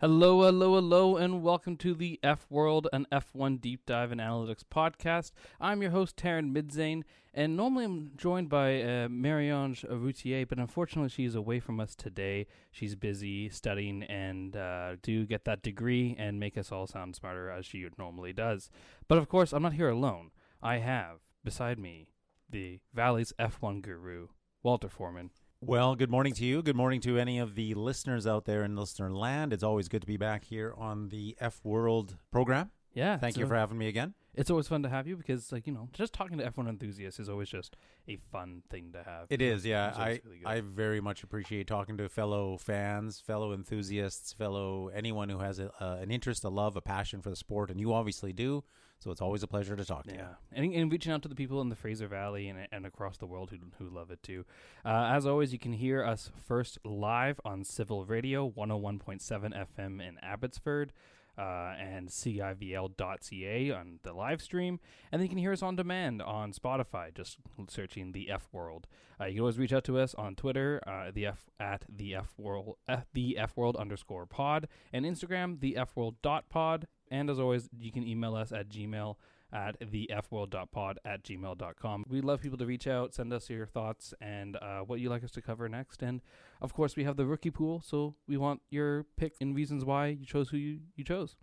Hello, hello, hello, and welcome to the F World, an F1 deep dive and analytics podcast. I'm your host, Teryn Midzane, and normally I'm joined by uh, Marie-Ange Routier, but unfortunately she's away from us today. She's busy studying and uh, to get that degree and make us all sound smarter as she normally does. But of course, I'm not here alone. I have beside me the Valley's F1 guru, Walter Foreman. Well, good morning to you. Good morning to any of the listeners out there in listener land. It's always good to be back here on the F World program. Yeah, Thank you for having me again. It's always fun to have you because, like, you know, just talking to F1 enthusiasts is always just a fun thing to have. It is, yeah. I really. I very much appreciate talking to fellow fans, fellow enthusiasts, fellow anyone who has a, uh, an interest, a love, a passion for the sport, and you obviously do. So it's always a pleasure to talk to you. Yeah, and, and reaching out to the people in the Fraser Valley and, and across the world who, who love it too. Uh, as always, you can hear us first live on CIVL Radio 101.7 FM in Abbotsford uh, and CIVL.ca on the live stream. And then you can hear us on demand on Spotify, just searching the F World. Uh, you can always reach out to us on Twitter, uh, the F at the F World, the F World underscore pod, and Instagram, the F World dot pod. And as always, you can email us at Gmail at thefworld.pod at gmail.com. We love people to reach out, send us your thoughts and uh, what you'd like us to cover next. And of course, we have the rookie pool, so we want your pick and reasons why you chose who you, you chose.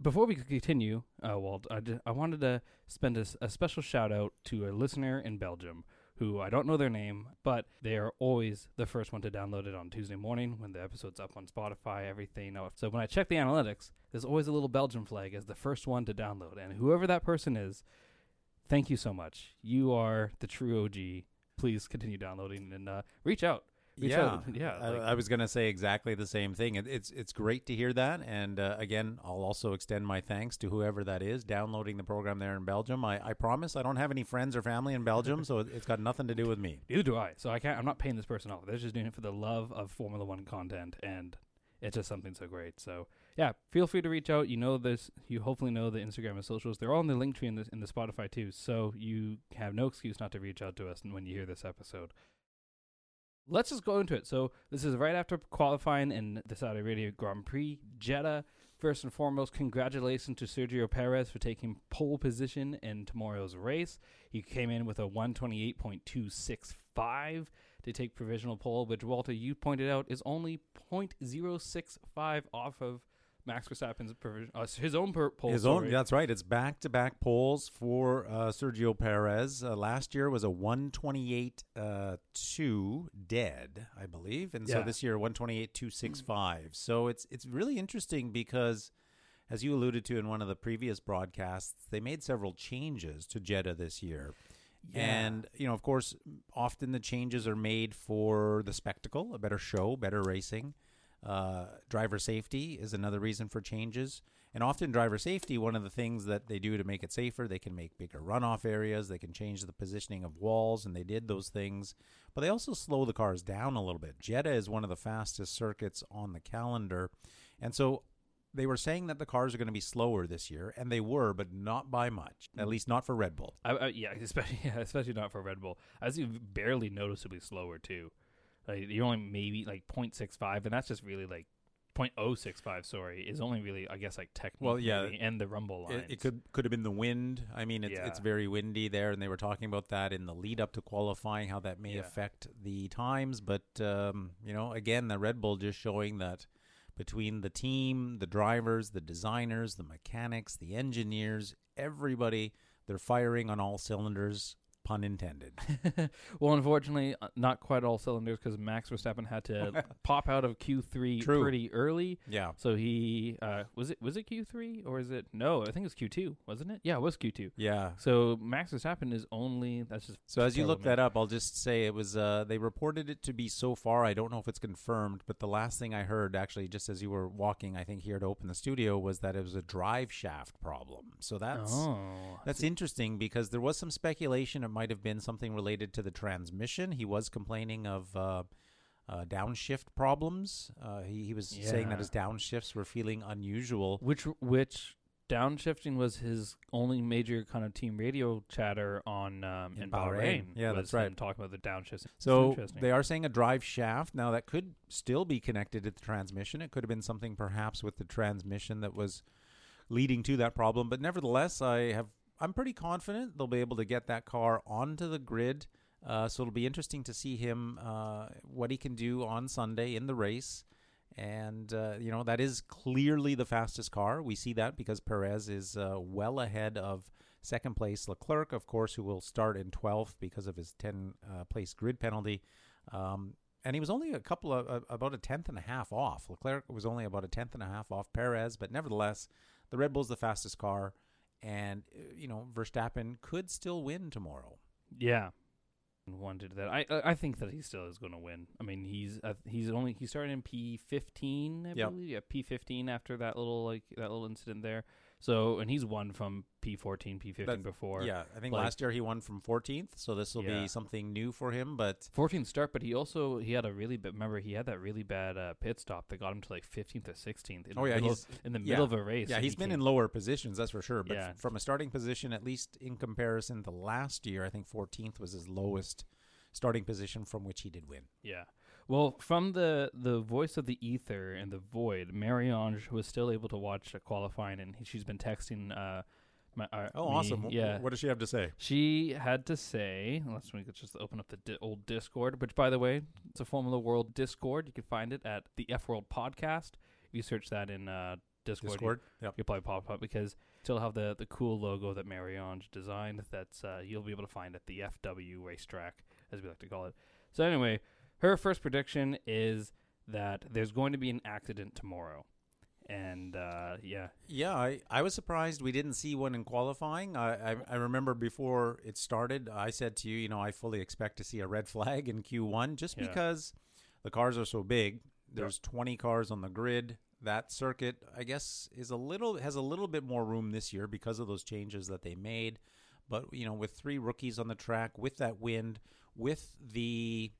Before we continue, uh, Walt, I, d- I wanted to spend a special shout out to a listener in Belgium who I don't know their name, but they are always the first one to download it on Tuesday morning when the episode's up on Spotify, everything. So when I check the analytics, there's always a little Belgian flag as the first one to download. And whoever that person is, thank you so much. You are the true OG. Please continue downloading and uh, reach out. Yeah, yeah. I, like- I was going to say exactly the same thing. It, it's it's great to hear that, and uh, again, I'll also extend my thanks to whoever that is downloading the program there in Belgium. I, I promise I don't have any friends or family in Belgium, so it- it's got nothing to do with me. Neither do I. So I can't. I'm not paying this person off. They're just doing it for the love of Formula One content, and it's just something so great. So yeah, feel free to reach out. You know this. You hopefully know the Instagram and socials. They're all in the link tree in the in the Spotify too. So you have no excuse not to reach out to us when you hear this episode. Let's just go into it. So this is right after qualifying in the Saudi Arabia Grand Prix Jeddah. First and foremost, congratulations to Sergio Perez for taking pole position in tomorrow's race. He came in with a 128.265 to take provisional pole, which Walter you pointed out is only 0.065 off of Max Verstappen's provision, uh, his own per- pole. His sorry. own, that's right. It's back to back poles for uh, Sergio Perez. Uh, last year was a 128 uh, 2 dead, I believe. And so this year 128 265. So it's it's really interesting because as you alluded to in one of the previous broadcasts, they made several changes to Jeddah this year. And, you know, of course, often the changes are made for the spectacle, a better show, better racing. Uh, driver safety is another reason for changes. And often, driver safety, one of the things that they do to make it safer, they can make bigger runoff areas, they can change the positioning of walls, and they did those things. But they also slow the cars down a little bit. Jeddah is one of the fastest circuits on the calendar. And so they were saying that the cars are going to be slower this year, and they were, but not by much, at least not for Red Bull. I, I, yeah, especially yeah, especially not for Red Bull. I was barely noticeably slower too. Like you're only maybe like 0.65, and that's just really like 0.065. Sorry, is only really I guess like technically Well, yeah, and the rumble line. It, it could could have been the wind. I mean, it's it's very windy there, and they were talking about that in the lead up to qualifying, how that may Yeah. affect the times. But um, you know, again, the Red Bull just showing that between the team, the drivers, the designers, the mechanics, the engineers, everybody, they're firing on all cylinders. Pun intended. well, unfortunately, uh, not quite all cylinders because Max Verstappen had to pop out of Q3 True. pretty early. Yeah. So he uh, was it was it Q3 or is it no? I think it was Q2, wasn't it? Yeah, it was Q2. Yeah. So Max Verstappen is only that's just So as you look that up, I'll just say it was. Uh, they reported it to be so far. I don't know if it's confirmed, but the last thing I heard, actually, just as you were walking, I think here to open the studio, was that it was a drive shaft problem. So that's oh that's interesting because there was some speculation might have been something related to the transmission. He was complaining of. Uh, uh, downshift problems. Uh, he, he was saying that his downshifts were feeling unusual. which which downshifting was his only major kind of team radio chatter on um, in, In Bahrain. Bahrain. Yeah, that's right. Talking about the downshifts. So they are saying a drive shaft. Now that could still be connected to the transmission. It could have been something perhaps with the transmission that was leading to that problem. But nevertheless, I have I'm pretty confident they'll be able to get that car onto the grid. Uh, so it'll be interesting to see him uh, what he can do on Sunday in the race. And uh, you know that is clearly the fastest car. We see that because Perez is uh, well ahead of second place Leclerc, of course, who will start in 12th because of his 10 uh, place grid penalty. Um, and he was only a couple of uh, about a tenth and a half off. Leclerc was only about a tenth and a half off Perez, but nevertheless, the Red Bull's the fastest car, and uh, you know Verstappen could still win tomorrow. Yeah. wanted that. I I I think that he still is going to win. I mean, he's uh, he's only he started in P fifteen, I Yep. believe. Yeah, P fifteen after that little like that little incident there. So and he's won from P fourteen, P fifteen That- before. yeah, I think like- last year he won from 14th, so this will Yeah. be something new for him. But 14th start, but he also he had a really bad. Remember, he had that really bad uh, pit stop that got him to like 15th or 16th. In Oh, the yeah, middle, he's- in the yeah. middle of a race. yeah, and he's he been came- in lower positions, that's for sure. But Yeah. f- from a starting position, at least in comparison to last year, I think 14th was his lowest starting position from which he did win. Yeah. Well, from the the voice of the ether and the void, Marie-Ange was still able to watch a qualifying, and he, she's been texting. Uh, my, uh, Oh, me- awesome! Yeah. What does she have to say? She had to say, let's me just open up the di- old Discord, which, by the way, it's a Formula World Discord. You can find it at the F World Podcast. If you search that in uh, Discord, Discord. Yep. you'll probably pop up because still have the the cool logo that Marie-Ange designed. That's uh, you'll be able to find at the FW racetrack, as we like to call it. So anyway, her first prediction is that there's going to be an accident tomorrow, and uh, yeah, Yeah, I, I was surprised we didn't see one in qualifying. I, I I remember before it started, I said to you, you know, I fully expect to see a red flag in Q1 just Yeah. because the cars are so big. There's 20 cars on the grid. That circuit, I guess, is a little has a little bit more room this year because of those changes that they made. But you know, with three rookies on the track, with that wind, with the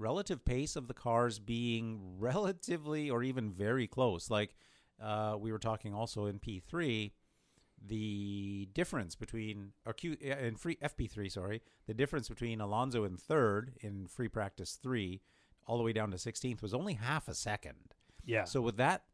relative pace of the cars being relatively or even very close, like uh, we were talking also in P3, the difference between or Q uh, in free FP3, sorry, the difference between Alonso in third in free practice three, all the way down to 16th was only half a second. yeah. So with that,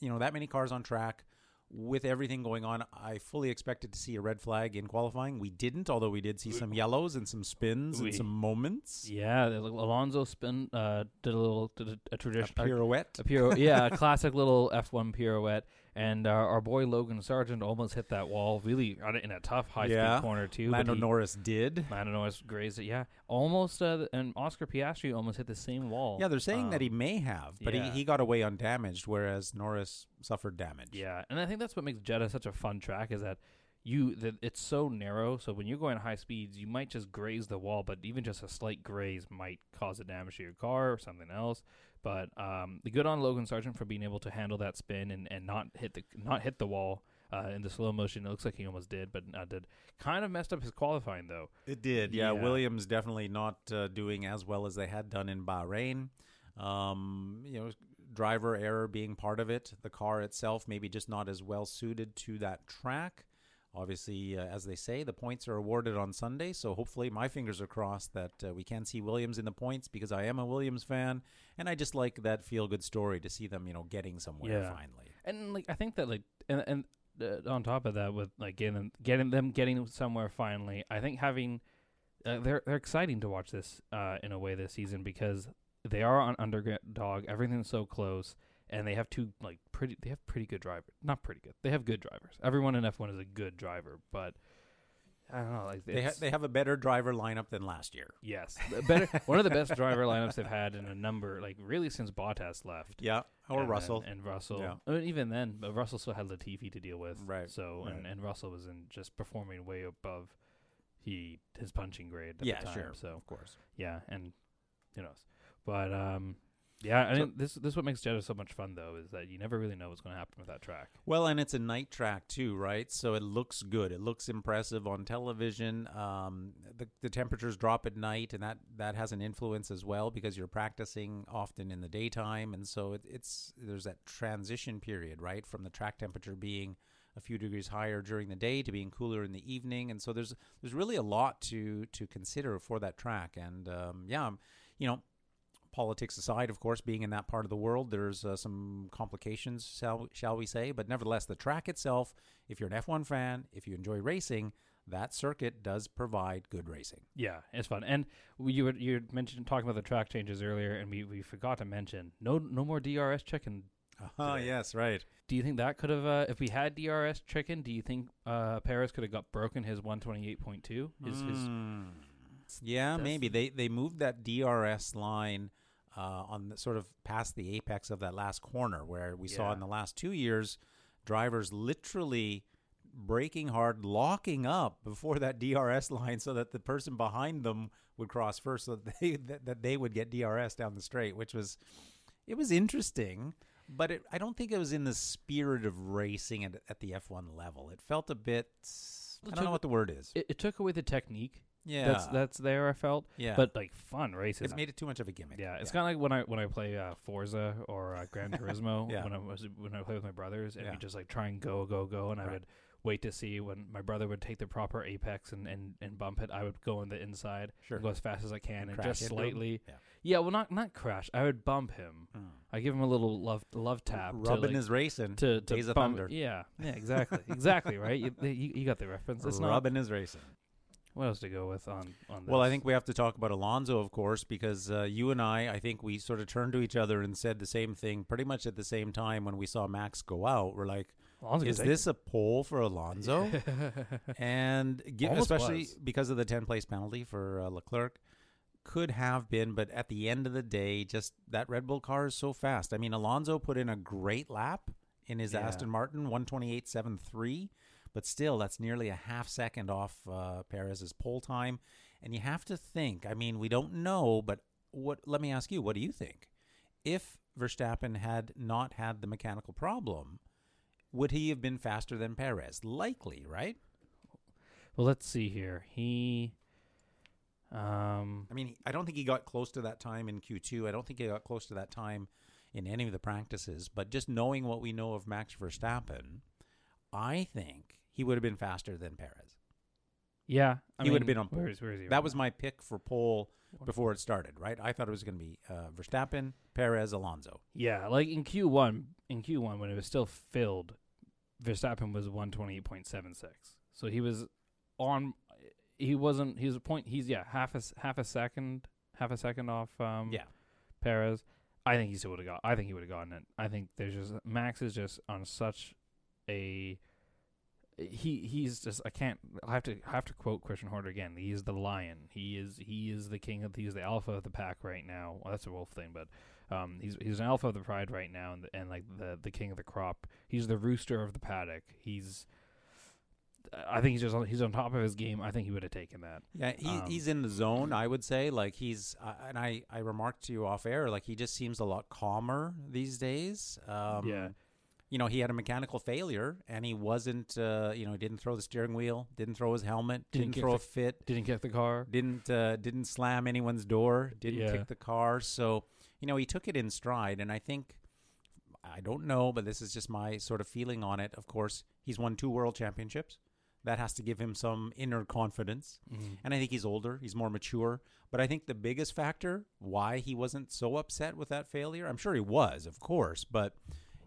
you know, that many cars on track, with everything going on, I fully expected to see a red flag in qualifying. We didn't, although we did see some yellows and some spins We- and some moments. Yeah, the- Alonso spin uh, did a little did a, a tradition A pirouette. a pirouette, yeah, a classic little F one pirouette, and uh, our boy Logan Sargent almost hit that wall really on a- in a tough high Yeah. speed corner too. but Lando he- Norris did. Lando Norris grazed it, yeah, almost. Uh, and Oscar Piastri almost hit the same wall. Yeah, they're saying that Um, he may have, but yeah. he, he got away undamaged, whereas Norris suffered damage. Yeah, and I think that's what makes Jeddah such a fun track is that you that it's so narrow. So when you're going high speeds, you might just graze the wall, but even just a slight graze might cause a damage to your car or something else. But um, the good on Logan Sargent for being able to handle that spin and, and not hit the not hit the wall uh, in the slow motion. It looks like he almost did, but not did. Kind of messed up his qualifying though. It did. Yeah, Yeah. Williams definitely not uh, doing as well as they had done in Bahrain. Um, you know, driver error being part of it. The car itself maybe just not as well suited to that track. Obviously, uh, as they say, the points are awarded on Sunday, so hopefully, my fingers are crossed that uh, we can see Williams in the points because I am a Williams fan, and I just like that feel-good story to see them, you know, getting somewhere Yeah. finally. And like I think that like and and uh, on top of that with like getting them, getting them getting somewhere finally, I think having uh, they're they're exciting to watch this uh, in a way this season because they are on underdog. Everything's so close, and they have two like pretty. They have pretty good drivers. Not pretty good. They have good drivers. Everyone in F one is a good driver, but I don't know. Like They ha- they have a better driver lineup than last year. yes, better one of the best driver lineups they've had in a number like really since Bottas left. Yeah, or and Russell. then, and Russell. Yeah. I mean, even then, but Russell still had Latifi to deal with, Right, So and, and Russell was in just performing way above he his punching grade at yeah, the time. sure. So of course. yeah, and who knows? But um, yeah, I So- this this is what makes Jeddah so much fun though is that you never really know what's going to happen with that track. Well, and it's a night track too, right? So it looks good. It looks impressive on television. Um, the the temperatures drop at night, and that that has an influence as well because you're practicing often in the daytime, and so it, it's there's that transition period, right, from the track temperature being a few degrees higher during the day to being cooler in the evening, and so there's there's really a lot to to consider for that track. And um, yeah, you know, politics aside, of course, being in that part of the world, there's uh, some complications, shall, shall we say. But nevertheless, the track itself, if you're an F1 fan, if you enjoy racing, that circuit does provide good racing. Yeah, it's fun. And you were, you mentioned talking about the track changes earlier, and we, we forgot to mention no no more DRS chicken. Oh, yes, right. Do you think that could have, uh, if we had DRS chicken, do you think uh, Perez could have got broken his 128.2? His, his Mm. Yeah, maybe they they moved that DRS line uh, on the, sort of past the apex of that last corner, where we saw in the last two years drivers literally braking hard, locking up before that DRS line, so that the person behind them would cross first, so that they that, that they would get DRS down the straight, which was it was interesting. But it, I don't think it was in the spirit of racing at, at the F1 level. It felt a bit. I don't know what the word is. it, it took away the technique yeah, that's that's there. I felt, yeah. but like fun races. It made it too much of a gimmick. yeah, it's kind of like when I when I play uh, Forza or uh, Gran Turismo Yeah. when I was when I play with my brothers and Yeah. we just like try and go go go and I would wait to see when my brother would take the proper apex and, and, and bump it. I would go on the inside, sure. go as fast as I can, and Crash just slightly. Yeah. Yeah, well, not not crash. I would bump him. Mm. I give him a little love love tap. to, Rubbing like, his racing. to, to Days of bump- Thunder. Yeah, yeah, exactly, exactly, right. You, you, you got the reference. It's not. Rubbing his racing. What else to go with on on this? Well, I think we have to talk about Alonso, of course, because uh, you and I, I think we sort of turned to each other and said the same thing pretty much at the same time when we saw Max go out. We're like, Alonso is this a pole for Alonso? and Almost especially was. because of the 10 place penalty for uh, Leclerc. Could have been, but at the end of the day, just that Red Bull car is so fast. I mean, Alonso put in a great lap in his Yeah. Aston Martin, 128.73, but still, that's nearly a half second off uh, Perez's pole time. And you have to think, I mean, we don't know, but what? let me ask you, what do you think? If Verstappen had not had the mechanical problem, would he have been faster than Perez? Likely, right? well, let's see here. He, um, I mean, I don't think he got close to that time in Q2. I don't think he got close to that time in any of the practices. But just knowing what we know of Max Verstappen, I think he would have been faster than Perez. yeah, I He would have been on pole. Where is, where is he? That right was now? my pick for pole before it started, right? I thought it was going to be uh, Verstappen, Perez, Alonso. Yeah, like in Q one, in Q one when it was still filled, Verstappen was one twenty eight point seven six. So he was on. He wasn't. He was a point. He's yeah half a half a second, half a second off. Um, Yeah. Perez. I think he still would have got. I think he would have gotten it. I think there's just Max is just on such a. He he's just I can't I have to I have to quote Christian Horner again. He is the lion. He is he is the king of he's the alpha of the pack right now. Well, that's a wolf thing, but um he's he's an alpha of the pride right now and and like the the king of the crop. He's the rooster of the paddock. He's I think he's just on, he's on top of his game. I think he would have taken that. Yeah, he, Um, he's in the zone. I would say, like he's, uh, and I, I remarked to you off air, like he just seems a lot calmer these days. Um, Yeah. You know, he had a mechanical failure, and he wasn't, uh, you know, he didn't throw the steering wheel, didn't throw his helmet, Didn't didn't, throw the- a fit, Didn't kick the car. didn't, uh, didn't slam anyone's door, didn't Yeah. kick the car. So, you know, he took it in stride, and I think. I don't know, but this is just my sort of feeling on it. Of course, he's won two world championships. That has to give him some inner confidence. Mhm. And I think he's older, he's more mature. But I think the biggest factor why he wasn't so upset with that failure, I'm sure he was, of course, but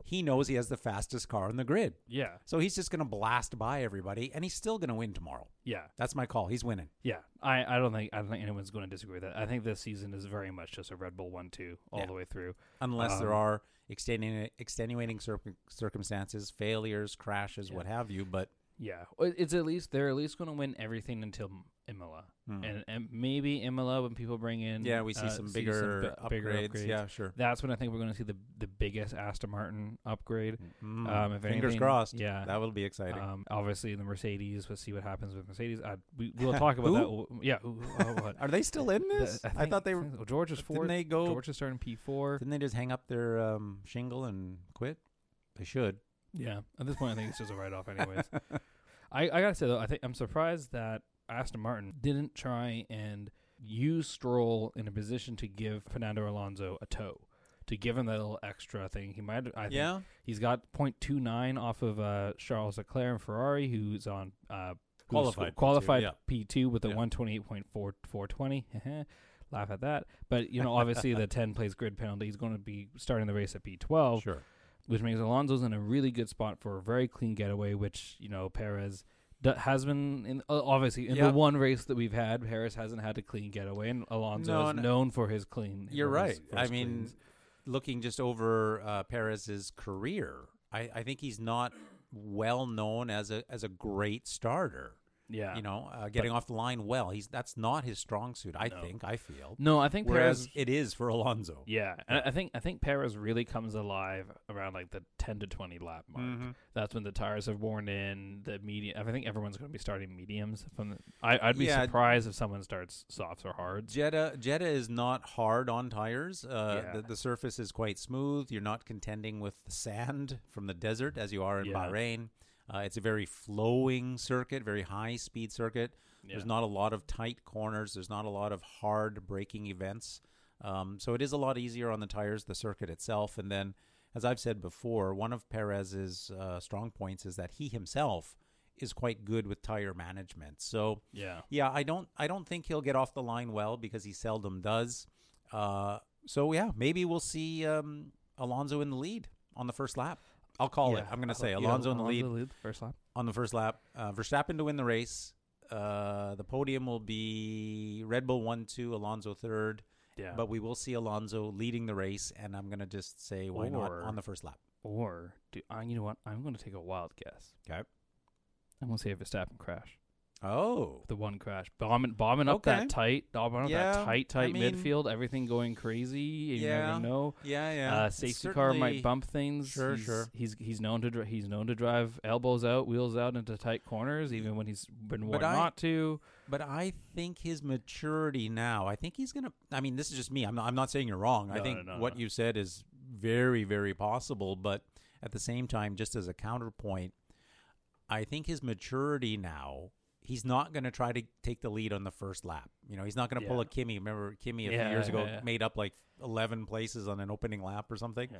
he knows he has the fastest car on the grid. Yeah. So he's just going to blast by everybody and he's still going to win tomorrow. Yeah. That's my call. He's winning. Yeah, I, I don't think I don't think anyone's going to disagree with that. I think this season is very much just a Red Bull one two all Yeah. the way through. Unless there Um, are extenuating, extenuating circum- circumstances, failures, crashes, Yeah. what have you. But Yeah, it's at least they're at least going to win everything until Imola, hmm. and, and maybe Imola when people bring in. yeah, we see uh, some bigger, bi- bigger upgrades. Yeah, sure. That's when I think we're going to see the the biggest Aston Martin upgrade. Mm. Um, if Fingers anything, crossed. Yeah, That will be exciting. Um, obviously the Mercedes. We'll see what happens with Mercedes. I, we we'll talk about that. Yeah, oh, what? are they still in this? The- I, think- thought they were. so. George is Didn't they go? George is starting P four. Didn't they just hang up their um, shingle and quit? They should. Yeah, at this point, I think it's just a write off, anyways. I, I gotta say though, I think I'm surprised that Aston Martin didn't try and use Stroll in a position to give Fernando Alonso a tow, to give him that little extra thing. He might. I think yeah. he's got 0.29 off of uh, Charles Leclerc and Ferrari, who's on uh, who's Qualified P2, qualified. P2 with a Yeah. 128.420. Laugh at that, but you know, obviously the 10 plays grid penalty. He's going to be starting the race at P12 Sure. which means Alonso's in a really good spot for a very clean getaway, which you know Perez d- has been in. uh, Obviously, in Yeah. the one race that we've had, Perez hasn't had a clean getaway, and Alonso No, is no. known for his clean. You're his- right. I mean, cleans. looking just over uh, Perez's career, I, I think he's not well known as a as a great starter. Yeah, You know, uh, getting off the line well. He's that's not his strong suit. I No. think. I feel. no, I think Whereas Perez. it is for Alonso. Yeah, and I think I think Perez really comes alive around like the ten to twenty lap mark. Mhm. That's when the tires have worn in. The medium. I think everyone's going to be starting mediums. From the, I, I'd be Yeah. surprised if someone starts softs or hards. Jeddah Jeddah is not hard on tires. Uh, Yeah. the, the surface is quite smooth. You're not contending with the sand from the desert as you are in Yeah. Bahrain. Uh, it's a very flowing circuit, very high speed circuit. There's not a lot of tight corners. There's not a lot of hard braking events. Um, so it is a lot easier on the tires, the circuit itself. And then, as I've said before, one of Perez's uh, strong points is that he himself is quite good with tire management. So Yeah. yeah, I don't I don't think he'll get off the line well because he seldom does. Uh, so yeah, maybe we'll see um, Alonso in the lead on the first lap. I'll call it. I'm going to Uh, say yeah, Alonso in the lead Alonso first lap. on the first lap. Uh, Verstappen to win the race. Uh, the podium will be Red Bull one two, Alonso third. Yeah. But we will see Alonso leading the race, and I'm going to just say why not on the first lap. Or do I? You know what? I'm going to take a wild guess. Okay. I'm going to say a Verstappen crash. Oh, The one crash, bombing, bombing up Okay. that tight, bombing up Yeah, that tight, I tight mean- midfield. Everything going crazy. You Yeah, never know. yeah, yeah. Uh, safety car might bump things. Sure, he's, sure. He's he's known to dri- he's known to drive elbows out, wheels out into tight corners, even when he's been warned I- not to. But I think his maturity now. I think he's gonna. I mean, this is just me. I'm not. I'm not saying you're wrong. I think no, no, what no. you said is very, very possible. But at the same time, just as a counterpoint, I think his maturity now. He's not going to try to take the lead on the first lap. You know, he's not going to pull a Kimi. Remember, Kimi a Yeah, few years ago yeah, yeah. made up like 11 places on an opening lap or something. Yeah.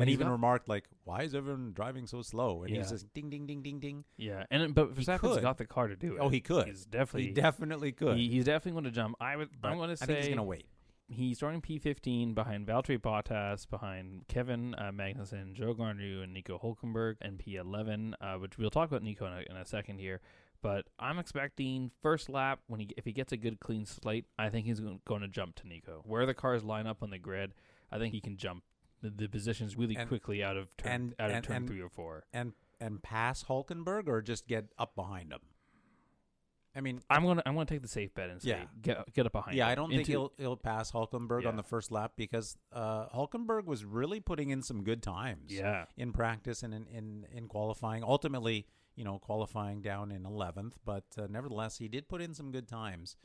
and even remarked like, "Why is everyone driving so slow?" And he's Yeah. just ding, ding, ding, ding, ding. yeah, and but Verstappen's got the car to do it. Oh, he could. He's definitely he definitely could. he- he's definitely going to jump. I would. but I'm going to say I think he's going to wait. he's starting P15 behind Valtteri Bottas, behind Kevin uh, Magnussen, Zhou Guanyu, and Nico Hulkenberg, and P11, uh, which we'll talk about Nico in a, in a second here. But I'm expecting first lap when he if he gets a good clean slate, I think he's going to jump to Nico. Where the cars line up on the grid, I think he can jump the, the positions really And- quickly out of turn and- out of and- turn three or four. and and pass Hulkenberg or just get up behind him? I mean, I'm gonna I'm gonna take the safe bet and say Yeah. get get up behind. yeah, him I don't think he'll he'll pass Hulkenberg Yeah. on the first lap because uh, Hulkenberg was really putting in some good times Yeah, in practice and in, in in qualifying. Ultimately, you know, qualifying down in 11th, but uh, nevertheless, he did put in some good times.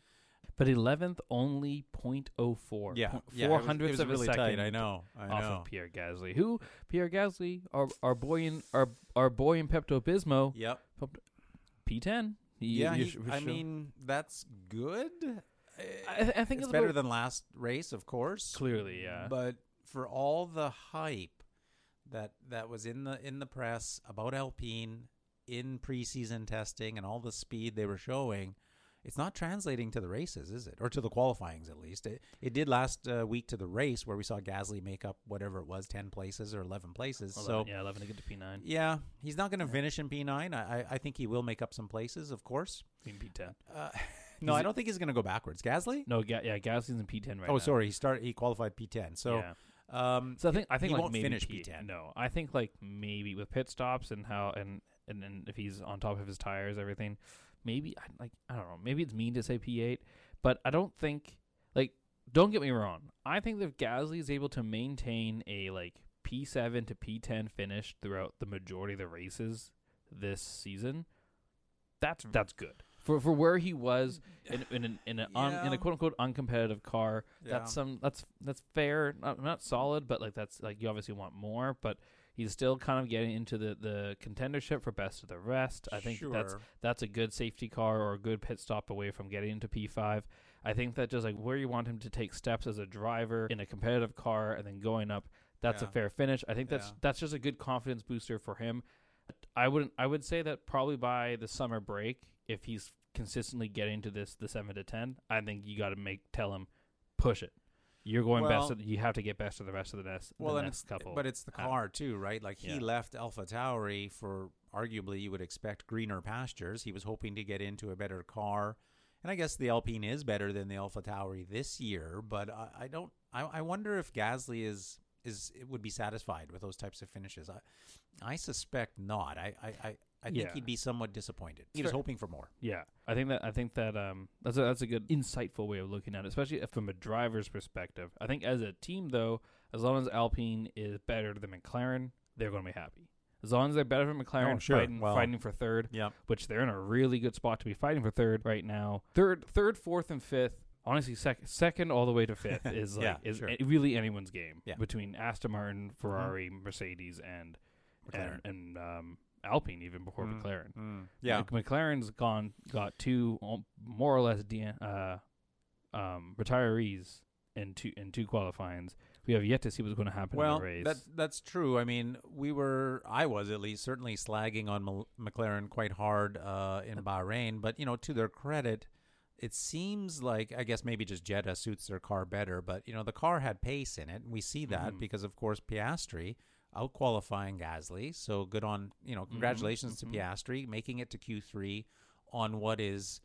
but 11th only 0.04. Yeah, po- yeah, four hundredths of really a second. tight. I know, I off know. of Pierre Gasly. Who Pierre Gasly, our our boy in our our boy in Pepto Bismol, Yep. P10. He- Yeah, he- I mean that's good. I, th- I think it's it's, better than last race, of course. clearly, yeah. But for all the hype that that was in the in the press about Alpine in preseason testing and all the speed they were showing, it's not translating to the races, is it? Or to the qualifyings at least. It, it did last uh, week to the race where we saw Gasly make up whatever it was, 10 places or 11 places. 11, so yeah, 11 to get to P9. yeah, he's not going to finish in P9. I, I I think he will make up some places, of course. In P10. Uh, no, I don't think he's going to go backwards. Gasly? No, Ga- yeah, Gasly's in P10 right oh, now. Oh, sorry. He started. He qualified P10. So, yeah. um, So I think I think he like won't maybe finish P- P10. No, I think like maybe with pit stops and how and and, then if he's on top of his tires, everything, maybe I like I don't know. Maybe it's mean to say P8, but I don't think like don't get me wrong. I think that if Gasly is able to maintain a like P7 to P10 finish throughout the majority of the races this season, that's mm. that's good. For, for where he was in in an, in a un, in a quote unquote uncompetitive car, Yeah. that's some that's that's fair not, not solid but like that's like you obviously want more but he's still kind of getting into the the contendership for best of the rest i think that's Sure. that's a good safety car or a good pit stop away from getting into p5 i think that just like where you want him to take steps as a driver in a competitive car and then going up That's a fair finish. I think that's Yeah. that's just a good confidence booster for him. I wouldn't. I would say that probably by the summer break, if he's consistently getting to this the seven to ten, I think you got to make tell him push it. You're going Well- best. Of, you have to get best of the rest of the next. Well, the and next it's couple. but it's the car too, right? Like he yeah. left Alpha Tauri for arguably you would expect greener pastures. He was hoping to get into a better car, and I guess the Alpine is better than the Alpha Tauri this year. But I, I don't. I, I wonder if Gasly is is it would be satisfied with those types of finishes. I I suspect not. I I. I think Yeah. he'd be somewhat disappointed. He was hoping for more. Yeah, I think that I think that um that's a, that's a good insightful way of looking at it, especially if from a driver's perspective. I think as a team though, as long as Alpine is better than McLaren, they're going to be happy. As long as they're better than McLaren, Oh, sure. fighting Well- fighting for third, Yeah. which they're in a really good spot to be fighting for third right now. Third, third, fourth, and fifth. Honestly, sec- second all the way to fifth is like Yeah, is sure. a- really anyone's game Yeah. between Aston Martin, Ferrari, Mercedes, and McLaren. and, and um, Alpine even before Mm. McLaren. Mm. Yeah. Mc- McLaren's gone got two more or less de- uh, um, retirees in two in two qualifyings. We have yet to see what's going to happen Well, in the race. that's that's true. I mean, we were, I was at least certainly slagging on Mal- McLaren quite hard uh, in Bahrain, but you know, to their credit, it seems like I guess maybe just Jeddah suits their car better, but you know, the car had pace in it, and we see that Mhm. because of course Piastri out qualifying Gasly. So good on you know, congratulations mhm. to Piastri making it to Q3 on what is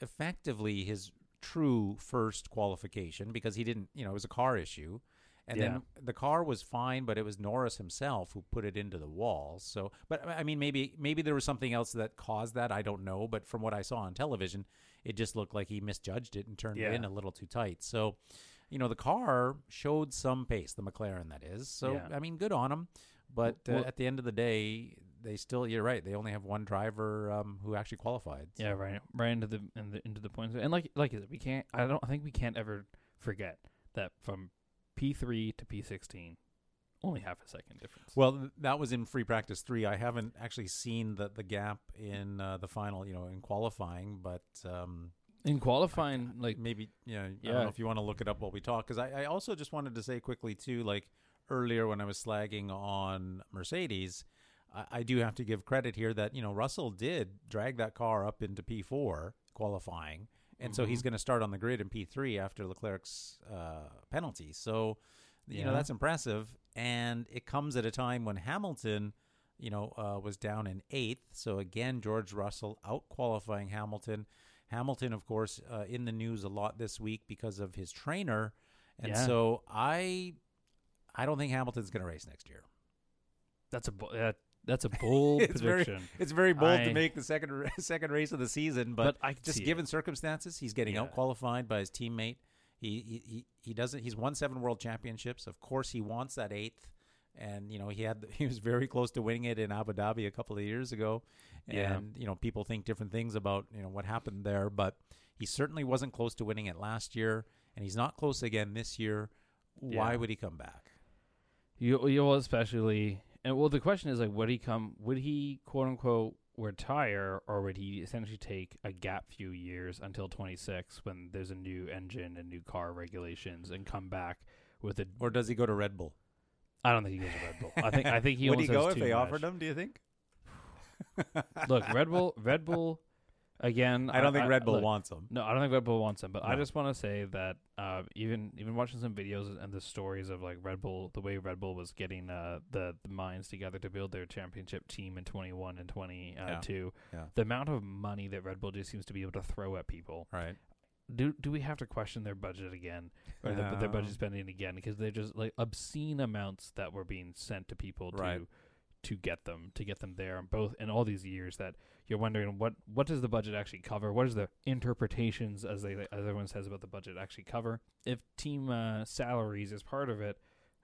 effectively his true first qualification because he didn't, you know, it was a car issue. And Yeah. then the car was fine, but it was Norris himself who put it into the wall. So, but I mean, maybe maybe there was something else that caused that. I don't know. But from what I saw on television, it just looked like he misjudged it and turned it in a little too tight. So, you know, the car showed some pace, the McLaren that is. So, Yeah. I mean, good on them. But uh, Well- at the end of the day, they still. You're right. They only have one driver um, who actually qualified. yeah, right, right into the, in the into the points. And like like we can't. I don't. I think we can't ever forget that from P three to P sixteen, only half a second difference. Well, that was in free practice three. I haven't actually seen the the gap in uh, the final, you know, in qualifying, but um, in qualifying, like maybe yeah, I don't know if you want to look it up while we talk. Because I, I also just wanted to say quickly too, like earlier when I was slagging on Mercedes, I, I do have to give credit here that you know Russell did drag that car up into P four qualifying, and so he's Mhm. going to start on the grid in P three after Leclerc's uh, penalty. So you know that's impressive, and it comes at a time when Hamilton. You know, uh, was down in eighth. So again, George Russell out qualifying Hamilton. Hamilton, of course, uh, in the news a lot this week because of his trainer, and Yeah. so I, I don't think Hamilton's going to race next year. that's a that, that's a bold It's very- prediction. It's very bold I- to make the second second race of the season, but, but, I just see it. given circumstances, he's getting Yeah. out qualified by his teammate. He, he he he doesn't. He's won seven world championships. Of course, he wants that eighth, and you know he had he was very close to winning it in Abu Dhabi a couple of years ago. Yeah. And you know people think different things about you know what happened there, but he certainly wasn't close to winning it last year, and he's not close again this year. Why Yeah. would he come back? You, you will especially, and well, the question is like, would he come? Would he quote unquote retire, or would he essentially take a gap few years until 26 when there's a new engine and new car regulations, and come back with a? Or does he go to Red Bull? I don't think he goes to Red Bull. I think I think he would he go if they much. offered him? Do you think? Look, Red Bull, Red Bull, again. I don't think Red Bull look, wants him. No, I don't think Red Bull wants him. But I just want to say that uh, even even watching some videos and the stories of like Red Bull, the way Red Bull was getting uh, the the minds together to build their championship team in twenty one and twenty two, Yeah. the amount of money that Red Bull just seems to be able to throw at people. Right. Do do we have to question their budget again, or the, their budget spending again? Because they're just like obscene amounts that were being sent to people to Right. to get them to get them there and both in all these years that you're wondering what what does the budget actually cover what is the interpretations as they as everyone says about the budget actually cover if team uh, salaries is part of it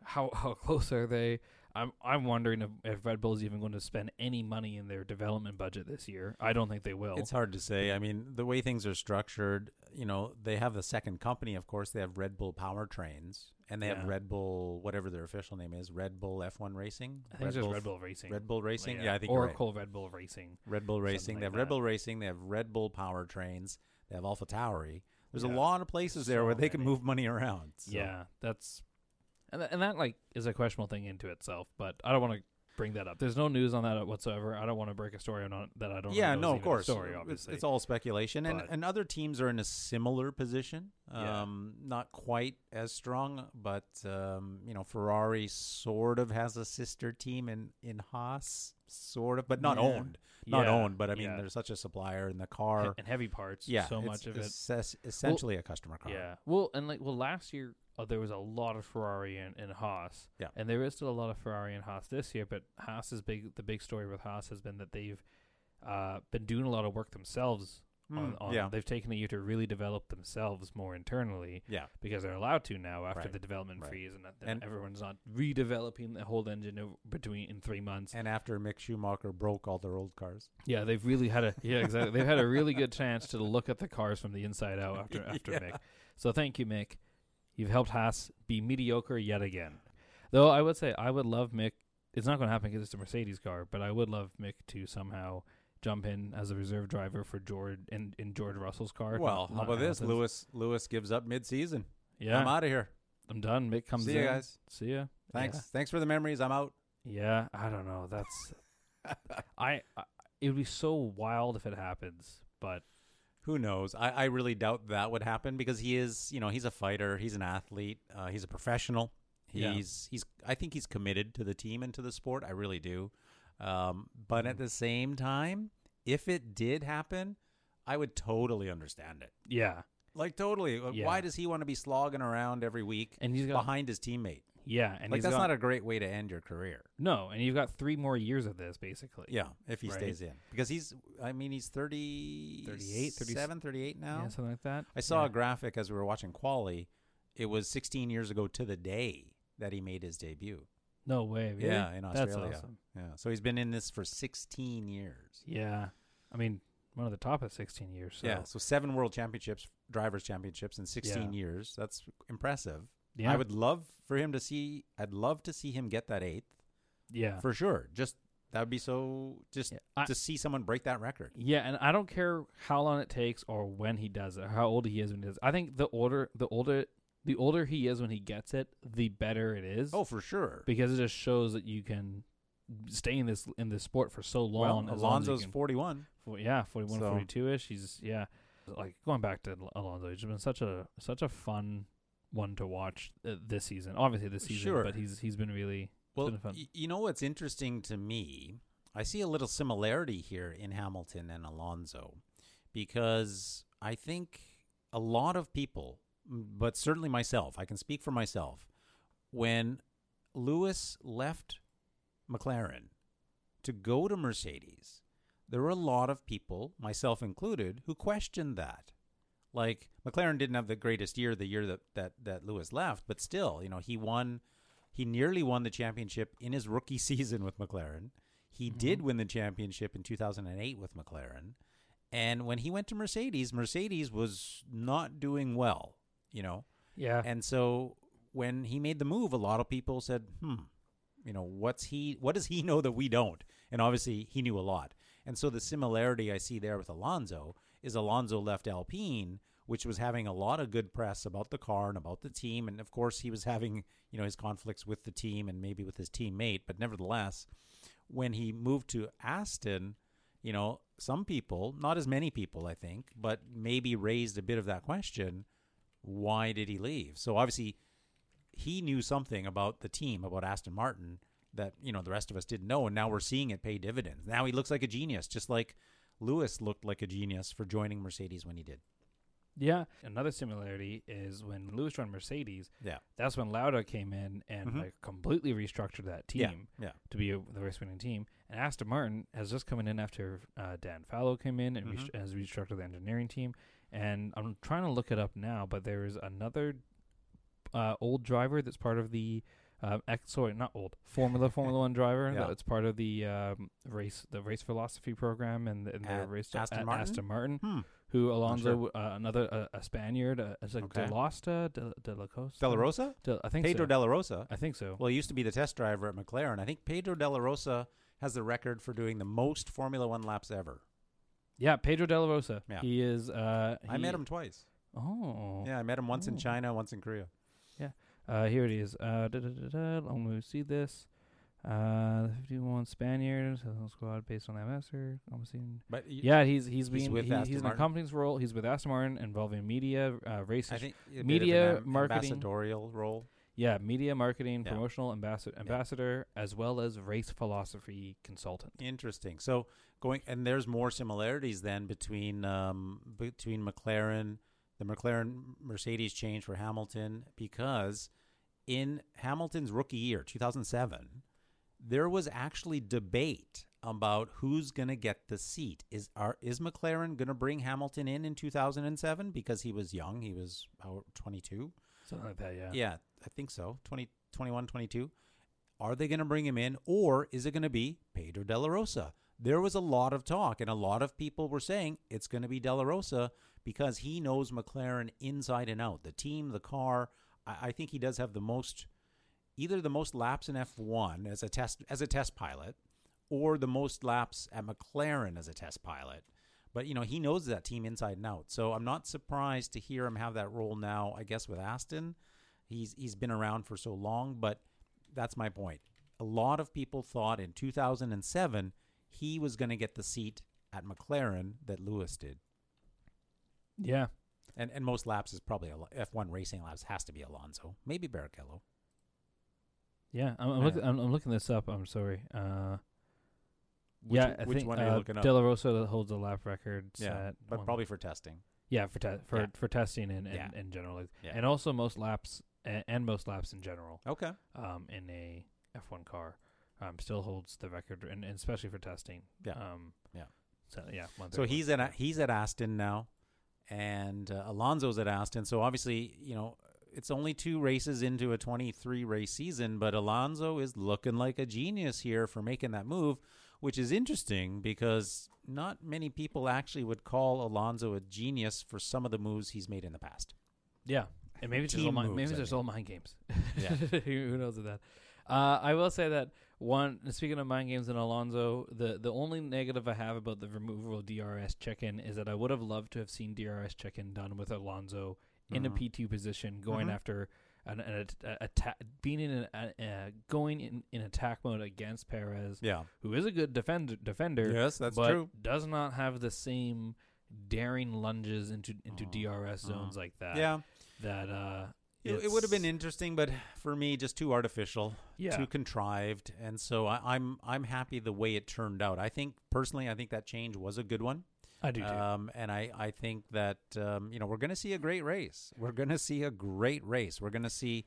how how close are they i'm i'm wondering if, if red bull is even going to spend any money in their development budget this year i don't think they will It's hard to say. I mean, the way things are structured, you know, they have the second company, of course. They have Red Bull Powertrains, and they have Red Bull, whatever their official name is, Red Bull F1 Racing. i think it's just red bull racing Red Bull Racing. Like, yeah, I think you're right. oracle red bull racing Red Bull Racing. they like have Red. Bull Racing. They have Red Bull Powertrains. They have Alpha Tauri. There's a lot of places there So where they can move money around. so- yeah that's and th- and that like is a questionable thing into itself. But I don't want to bring that up. There's no news on that whatsoever. I don't want to break a story on it that I don't. yeah, no, of course. Story, It's- obviously. It's, all speculation, and But- and other teams are in a similar position. Yeah. Um, not quite as strong, but um, you know, Ferrari sort of has a sister team in in Haas, sort of, but not Yeah. owned, not Yeah, owned. But I mean, yeah. they're such a supplier in the car. and heavy parts. yeah, so much of it. it's es- essentially a customer car. Yeah. Well, and like, well, last year uh, there was a lot of Ferrari and, and Haas. Yeah. And there is still a lot of Ferrari and Haas this year, but Haas is big. The big story with Haas has been that they've uh, been doing a lot of work themselves. On, Mm, on yeah, They've taken a year to really develop themselves more internally yeah, because they're allowed to now after Right, the development right. freeze, and, that And- everyone's not redeveloping the whole engine over, between in three months. and after Mick Schumacher broke all their old cars. Yeah, they've really had a yeah exactly. they've had a really good chance to look at the cars from the inside out after after Yeah. Mick. So thank you, Mick. You've helped Haas be mediocre yet again. Though I would say I would love Mick. It's not going to happen because it's a Mercedes car, but I would love Mick to somehow jump in as a reserve driver for George in, in George Russell's car. Well, how about this? Lewis Lewis gives up mid-season. Yeah, I'm out of here. I'm done. Mick comes See in. you guys. See ya. Thanks. Thanks for the memories. I'm out. Yeah, I don't know. That's I, I. It would be so wild if it happens, but Who knows? I, I really doubt that would happen because he is, you know, he's a fighter, he's an athlete, uh, he's a professional. Yeah. He's he's I think he's committed to the team and to the sport. I really do. Um, but Mm-hmm. at the same time, if it did happen, I would totally understand it. yeah, Like totally. Like, Yeah. Why does he want to be slogging around every week and he's got behind his teammate? yeah, and like that's got, not a great way to end your career. No, and you've got three more years of this, basically. Yeah, if he Right. stays in. Because he's I mean he's 30 38, 37, 38 now. Yeah, something like that. I saw Yeah. a graphic as we were watching Quali. It was 16 years ago to the day that he made his debut. No way. Really? Yeah, in Australia. That's awesome. Yeah, so he's been in this for 16 years. Yeah. I mean, one of the top of 16 years. So. Yeah, so seven world championships, drivers championships in 16 Yeah. years. That's impressive. Yeah. I would love for him to see. I'd love to see him get that eighth Yeah. for sure. Just that would be so. Just Yeah, I- to see someone break that record. Yeah, and I don't care how long it takes or when he does it, or how old he is when he does. It. I think the older, the older, the older he is when he gets it, the better it is. Oh, for sure. because it just shows that you can stay in this in this sport for so long. well, Alonso's can- 41. For, yeah, 41, So- 42 ish. He's yeah, like going back to Al- Alonso. He's been such a such a fun one to watch uh, this season. Obviously this season, Sure. but he's he's been really Well, been fun. y- you know what's interesting to me? I see a little similarity here in Hamilton and Alonso because I think a lot of people, but certainly myself, I can speak for myself, when Lewis left McLaren to go to Mercedes, there were a lot of people, myself included, who questioned that. Like McLaren didn't have the greatest year the year that, that, that Lewis left, but still, you know, he won he nearly won the championship in his rookie season with McLaren. He mm-hmm. did win the championship in 2008 with McLaren. And when he went to Mercedes, Mercedes was not doing well, you know. yeah, And so when he made the move, a lot of people said, "Hmm, you know, what's he what does he know that we don't?" And obviously, he knew a lot. And so the similarity I see there with Alonso is Alonso left Alpine, which was having a lot of good press about the car and about the team, and of course, he was having, you know, his conflicts with the team and maybe with his teammate, but nevertheless, when he moved to Aston, you know, some people, not as many people, I think, but maybe raised a bit of that question why did he leave? So obviously, he knew something about the team, about Aston Martin, that you know the rest of us didn't know, and now we're seeing it pay dividends. Now he looks like a genius, just like Lewis looked like a genius for joining Mercedes when he did. yeah. Another similarity is when Lewis joined Mercedes. Yeah, That's when Lauda came in and Mhm. like completely restructured that team. yeah, yeah. to be a, the race winning team. And Aston Martin has just coming in after uh, Dan Fallows came in and Mhm. rest- has restructured the engineering team. And I'm trying to look it up now, but there is another uh, old driver that's part of the uh, ex, sorry, not old Formula Formula One driver Yeah. that's part of the um, race the race philosophy program and, and At race Aston at Martin? Aston Martin. Hmm. Who Alonso, uh, another uh, a Spaniard, uh, it's like Okay. De Losta, De, De La Costa, De La Rosa, De- I think Pedro so. de la Rosa. I think so. Well, he used to be the test driver at McLaren. I think Pedro de la Rosa has the record for doing the most Formula One laps ever. Yeah, Pedro De La Rosa. Yeah. He is. Uh, I met him twice. Oh. Yeah, I met him once in Oh. China, once in Korea. Yeah. Uh, here it is. Uh, da, da, da, da. Going to see this. Uh, 51 Spaniards uh, squad based on that master. I'm seeing. But Yeah, he's he's being with he- he's in a company's role. He's with Aston Martin involving media, uh, race. I think a bit of media, marketing- ambassadorial role. Yeah, media marketing, Yeah. promotional ambassador, ambassador, as well as race philosophy consultant. Interesting. So going and there's more similarities then between um, between McLaren, the McLaren Mercedes change for Hamilton because in Hamilton's rookie year, 2007, there was actually debate about who's going to get the seat. Is are is McLaren going to bring Hamilton in in 2007 because he was young, he was how, 22? Something like that. Yeah. Yeah, I think so. 20, 21, 22. Are they going to bring him in, or is it going to be Pedro De La Rosa? There was a lot of talk, and a lot of people were saying it's going to be De La Rosa because he knows McLaren inside and out. The team, the car. I, I think he does have the most, either the most laps in F1 as a test as a test pilot, or the most laps at McLaren as a test pilot. But you know he knows that team inside and out. So I'm not surprised to hear him have that role now. I guess with Aston, he's he's been around for so long. But that's my point. A lot of people thought in 2007 he was going to get the seat at McLaren that Lewis did. Yeah. And and most laps is probably F1 racing laps has to be Alonso, maybe Barrichello. Yeah. I'm, I'm, looking, I'm, I'm looking this up. I'm sorry. Uh, Which, yeah, I which think one are you uh, looking up? De La Rosa holds a lap record. yeah, but one- probably for testing. yeah for te- for Yeah. for testing and and, Yeah. and general, Yeah. and also most laps and, and most laps in general. Okay. um, in a F1 car. Um, still holds the record, and, and especially for testing. Yeah. Um, Yeah. So yeah. So he's at he's at Aston now, and uh, Alonso's at Aston. So obviously, you know, it's only two races into a 23 race season, but Alonso is looking like a genius here for making that move, which is interesting because not many people actually would call Alonso a genius for some of the moves he's made in the past. yeah. And maybe it's just all mind, moves, maybe it's just all mind games. Yeah. who knows with that? Uh, I will say that one. Speaking of mind games and Alonso, the the only negative I have about the removal of DRS check-in is that I would have loved to have seen DRS check-in done with Alonso in a Mhm. P two position, going Mhm. after an, an attack, being in an, a, uh, going in, in attack mode against Perez, Yeah. who is a good defender defender, Yes, that's but true. does not have the same daring lunges into into DRS zones like that. Yeah. That uh, It, it would have been interesting, but for me, just too artificial. yeah, too contrived, and so I, I'm I'm happy the way it turned out. I think personally, I think that change was a good one, I do um, and I I think that um, you know we're going to see a great race. We're going to see a great race. We're going to see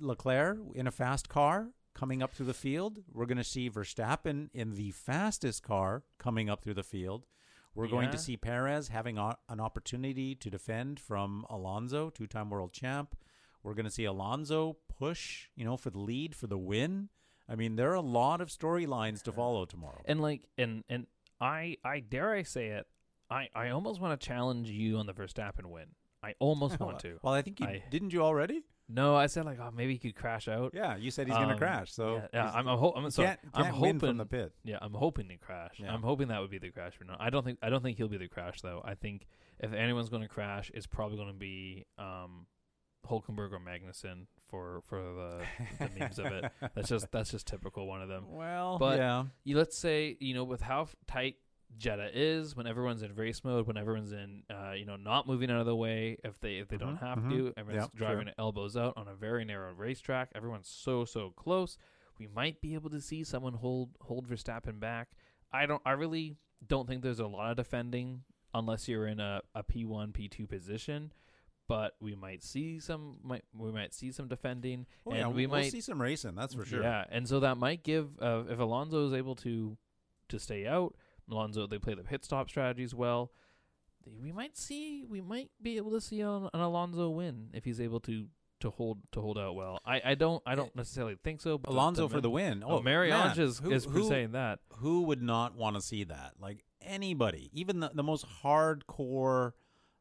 Leclerc in a fast car coming up through the field. We're going to see Verstappen in the fastest car coming up through the field. We're going to see Perez having o- an opportunity to defend from Alonso, two-time world champ. We're going to see Alonso push, you know, for the lead, for the win. I mean, there are a lot of storylines to follow tomorrow. and like and and I I dare I say it, I I almost want to challenge you on the Verstappen win. I almost want to. Well, I think you I- didn't you already? No, I said like oh maybe he could crash out. Yeah, you said he's going to Um, crash. So yeah, yeah, he's- I'm I'm, ho- I'm can't, I'm can't hoping win from the pit. Yeah, I'm hoping to crash. Yeah. I'm hoping that would be the crash for now. I don't think I don't think he'll be the crash though. I think if anyone's going to crash, it's probably going to be um, Hulkenberg or Magnussen for for the, the memes of it. That's just that's just typical one of them. Well, But- yeah, You let's say you know with how f- tight Jeddah is when everyone's in race mode, when everyone's in uh, you know not moving out of the way if they if they don't Mhm, have mhm. to, everyone's Yeah, driving elbows out on a very narrow racetrack. Everyone's so so close. We might be able to see someone hold hold Verstappen back. I don't. I really don't think there's a lot of defending unless you're in a a P one P two position. But we might see some. Might we might see some defending, Oh, and yeah, we we'll might see some racing. That's for sure. yeah, and so that might give uh, if Alonso is able to to stay out. Alonso they play the pit stop strategies well. We might see we might be able to see an, an Alonso win if he's able to to hold to hold out well. I, I don't I don't eh, necessarily think so. But Alonso for the win. Oh, Marie-Ange is who- is who- saying that. who would not want to see that? Like anybody, even the, the most hardcore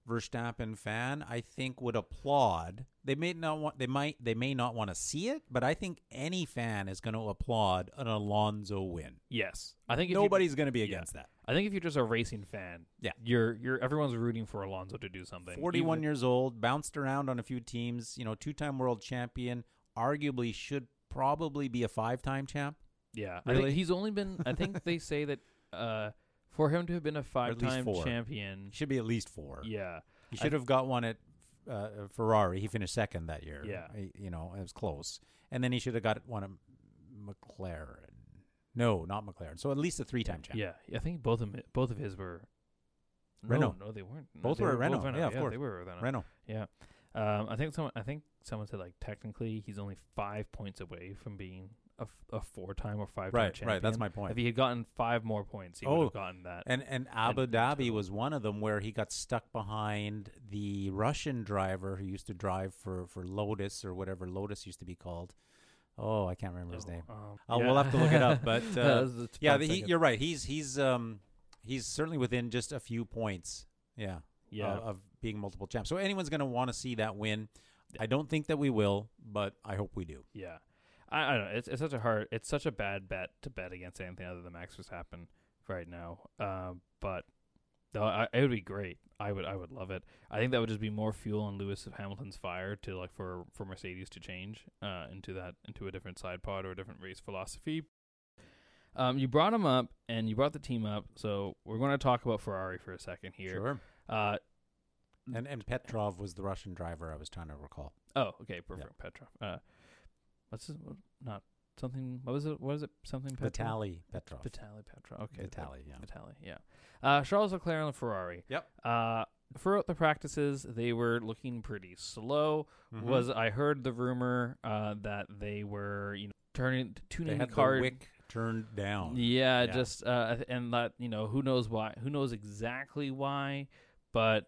Verstappen fan, I think would applaud. They may not want they might they may not want to see it, but I think any fan is going to applaud an Alonso win. Yes, I think Nobody's going to be against that. I think if you're just a racing fan, Yeah. you're you're everyone's rooting for Alonso to do something. 41 Even- years old, bounced around on a few teams, you know, two-time world champion, arguably should probably be a five-time champ. Yeah, I think he's only been. I think they say that uh, for him to have been a five-time four. champion. Should be at least 4. Yeah, He should have got one at uh, Ferrari. He finished second that year. Yeah. He- you know, it was close. And then he should have got one at McLaren. No, not McLaren. So at least a three-time champ. yeah. I think both of 'em- both of his were. No, Renault. no, they weren't. No, Both they were Renault. Yeah, of course. they were Renault. Renault. Yeah, um, I think someone. I think someone said like technically he's only five points away from being a, a four-time or five-time Right, champion. right. That's my point. If he had gotten five more points, he would Oh, have gotten that. And and Abu And Dhabi was one of them where he got stuck behind the Russian driver who used to drive for for Lotus or whatever Lotus used to be called. Oh, I can't remember his name. Um, Oh, yeah. we'll have to look it up, but, uh, Yeah, the, he, you're right. He's he's um he's certainly within just a few points. Yeah, yeah. of, of being multiple champs. So anyone's going to want to see that win. I don't think that we will, but I hope we do. Yeah, I, I don't know. It's it's such a hard. It's such a bad bet to bet against anything other than Max Verstappen right now. Um, but no, I, it would be great. I would I would love it. I think that would just be more fuel on Lewis Hamilton's fire to like for for Mercedes to change uh into that into a different side pod or a different race philosophy. Um, you brought him up and you brought the team up, so we're going to talk about Ferrari for a second here. Sure. Uh, And and Petrov was the Russian driver I was trying to recall. oh, okay, perfect. Petrov. Uh, what's his, not something? What was it? What is it? Something Petrov? Vitaly Petrov. Vitali Petrov. Okay. Vitaly, yeah. Vitali, yeah. Uh, Charles Leclerc on the Ferrari. Yep. Uh, throughout the practices, they were looking pretty slow. Mhm. Was I heard the rumor uh, that they were, you know, turning they tuning the car. wick turned down. Yeah, Yeah. just uh, and that you know who knows why, who knows exactly why, but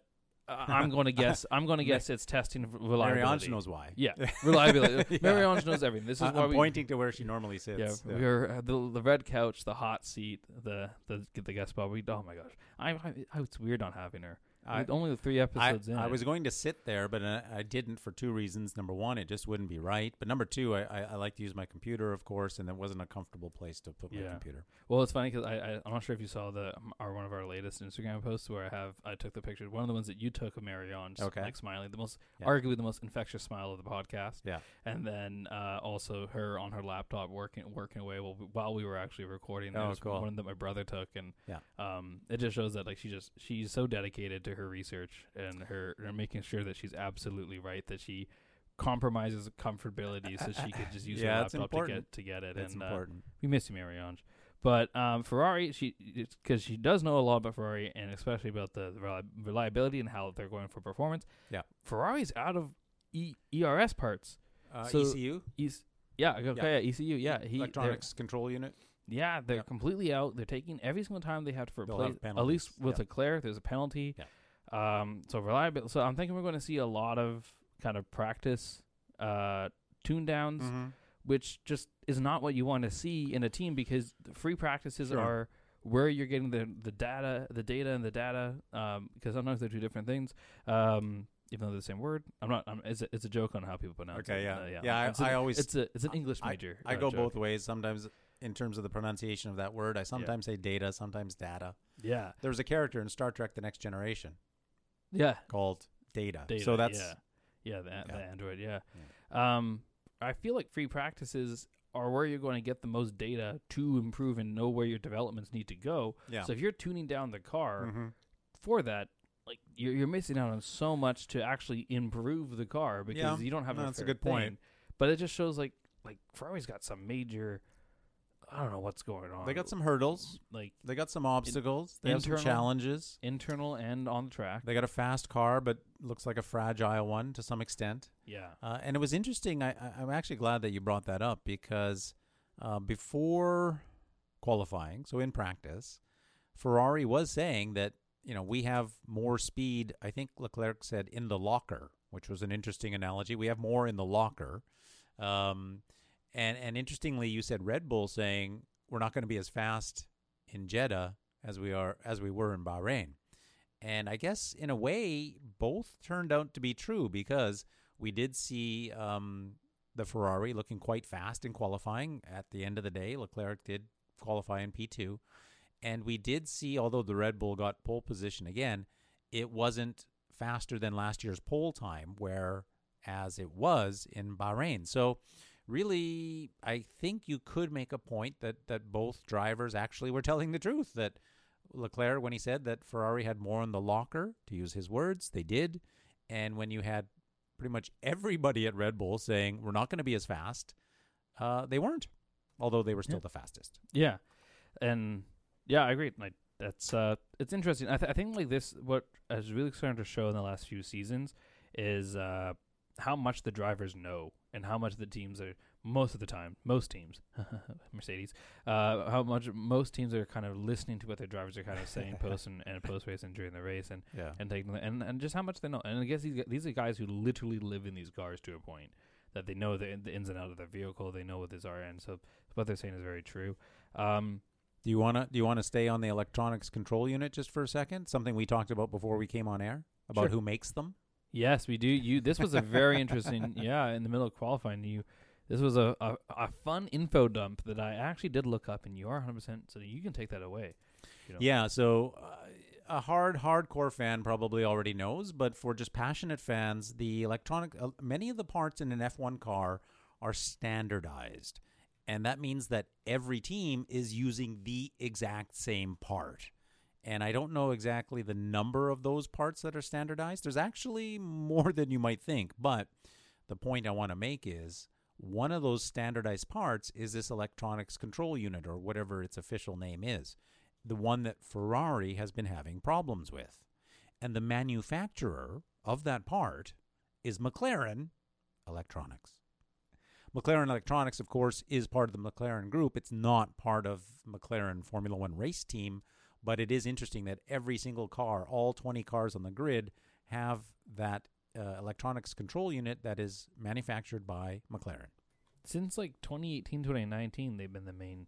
uh, I'm going to guess. I'm going to guess it's testing reliability. Marie-Ange knows why. Yeah, reliability. Yeah. Marie-Ange knows everything. This is I- why we pointing to where she normally sits. yeah, we were uh, the the red couch, the hot seat, the the the guest spot. We oh my gosh, I, I it's weird not having her. I- only the three I, episodes in. I was going to sit there, but uh, I didn't for two reasons. Number one, it just wouldn't be right. But number two, I, I, I like to use my computer, of course, and it wasn't a comfortable place to put my computer. Well, it's funny because I, I I'm not sure if you saw the our one of our latest Instagram posts where I have I took the picture. One of the ones that you took of just Okay. like smiling, the most Yeah. arguably the most infectious smile of the podcast. Yeah. and then uh, also her on her laptop working working away while we, while we were actually recording. Oh, was cool. One that my brother took, and Yeah. um, it just shows that like she just she's so dedicated to her research and her and making sure that she's absolutely right that she compromises comfortability so she could just use Yeah, her it's laptop to get to get it. That's and uh, important. we miss you, Marie-Ange. But um, Ferrari, she because she does know a lot about Ferrari and especially about the reliability and how they're going for performance. Yeah. Ferrari's out of e- ERS parts. Uh, so- ECU, E's, yeah, okay, yeah. ECU, yeah. He, electronics control unit. yeah, they're Yep. completely out. They're taking every single time they have to replace. have At least penalties, with yeah. Leclerc, there's a penalty. Um, so reliable. So I'm thinking we're going to see a lot of kind of practice, uh, tune downs Mm-hmm. which just is not what you want to see in a team because the free practices Sure. are where you're getting the the data, the data and the data, um, because sometimes they're two different things. Um, even though they're the same word, I'm not. I'm, it's a, it's a joke on how people pronounce Okay, it. yeah. Uh, yeah. Yeah, I- It's a- I always- it's a it's an English major. I uh, go joke. both ways. Sometimes, in terms of the pronunciation of that word, I sometimes say data, sometimes data. Yeah, There was a character in Star Trek: The Next Generation yeah. called Data. Data, so that's yeah, yeah, the, the Android, yeah. Um, I feel like free practices are where you're going to get the most data to improve and know where your developments need to go. yeah. So if you're tuning down the car, Mhm. for that, like you're, you're missing out on so much to actually improve the car because Yeah, you don't have no, a that's a good point. But it just shows like like Ferrari's got some major. I don't know what's going on. They got some hurdles. like They got some obstacles. they have some internal- challenges. internal and on the track. They got a fast car, but looks like a fragile one to some extent. yeah, Uh, and it was interesting. I, I, I'm actually glad that you brought that up because uh, before qualifying, so in practice, Ferrari was saying that you know we have more speed. I think Leclerc said in the locker, which was an interesting analogy. We have more in the locker. Um, and and interestingly, you said Red Bull saying we're not going to be as fast in Jeddah as we are as we were in Bahrain. And I guess in a way, both turned out to be true because we did see um, the Ferrari looking quite fast in qualifying. At the end of the day, Leclerc did qualify in P2. And we did see, although the Red Bull got pole position again, it wasn't faster than last year's pole time, where as it was in Bahrain. So, really, I think you could make a point that that both drivers actually were telling the truth. That Leclerc, when he said that Ferrari had more in the locker, to use his words, they did. And when you had pretty much everybody at Red Bull saying we're not going to be as fast, uh, they weren't, although they were still Yeah. the fastest. Yeah, and yeah, I agree. Like that's uh, it's interesting. I, th- I think like this, what has really started to show in the last few seasons is uh, how much the drivers know and how much the teams are most of the time, most teams, Mercedes, uh, how much most teams are kind of listening to what their drivers are kind of saying post and, and post race and during the race and Yeah. and taking the, and and just how much they know. And I guess these these are guys who literally live in these cars to a point that they know the, the ins and out of their vehicle. They know what these are, and so what they're saying is very true. Um, Do you want to do you want to stay on the electronics control unit just for a second? Something we talked about before we came on air about Sure. who makes them. Yes, we do. You. This was a very interesting. Yeah, in the middle of qualifying, you. This was a, a a fun info dump that I actually did look up, and you are 100. percent So you can take that away. Yeah, so uh, a hard hardcore fan probably already knows, but for just passionate fans, the electronic uh, many of the parts in an F1 car are standardized. And that means that every team is using the exact same part. And I don't know exactly the number of those parts that are standardized. There's actually more than you might think, but the point I want to make is one of those standardized parts is this electronics control unit or whatever its official name is the one that Ferrari has been having problems with. And the manufacturer of that part is McLaren Electronics. McLaren Electronics, of course, is part of the McLaren group. It's not part of McLaren Formula One race team, but it is interesting that every single car, all 20 cars on the grid, have that uh, electronics control unit that is manufactured by McLaren. Since like 2018, 2019, they've been the main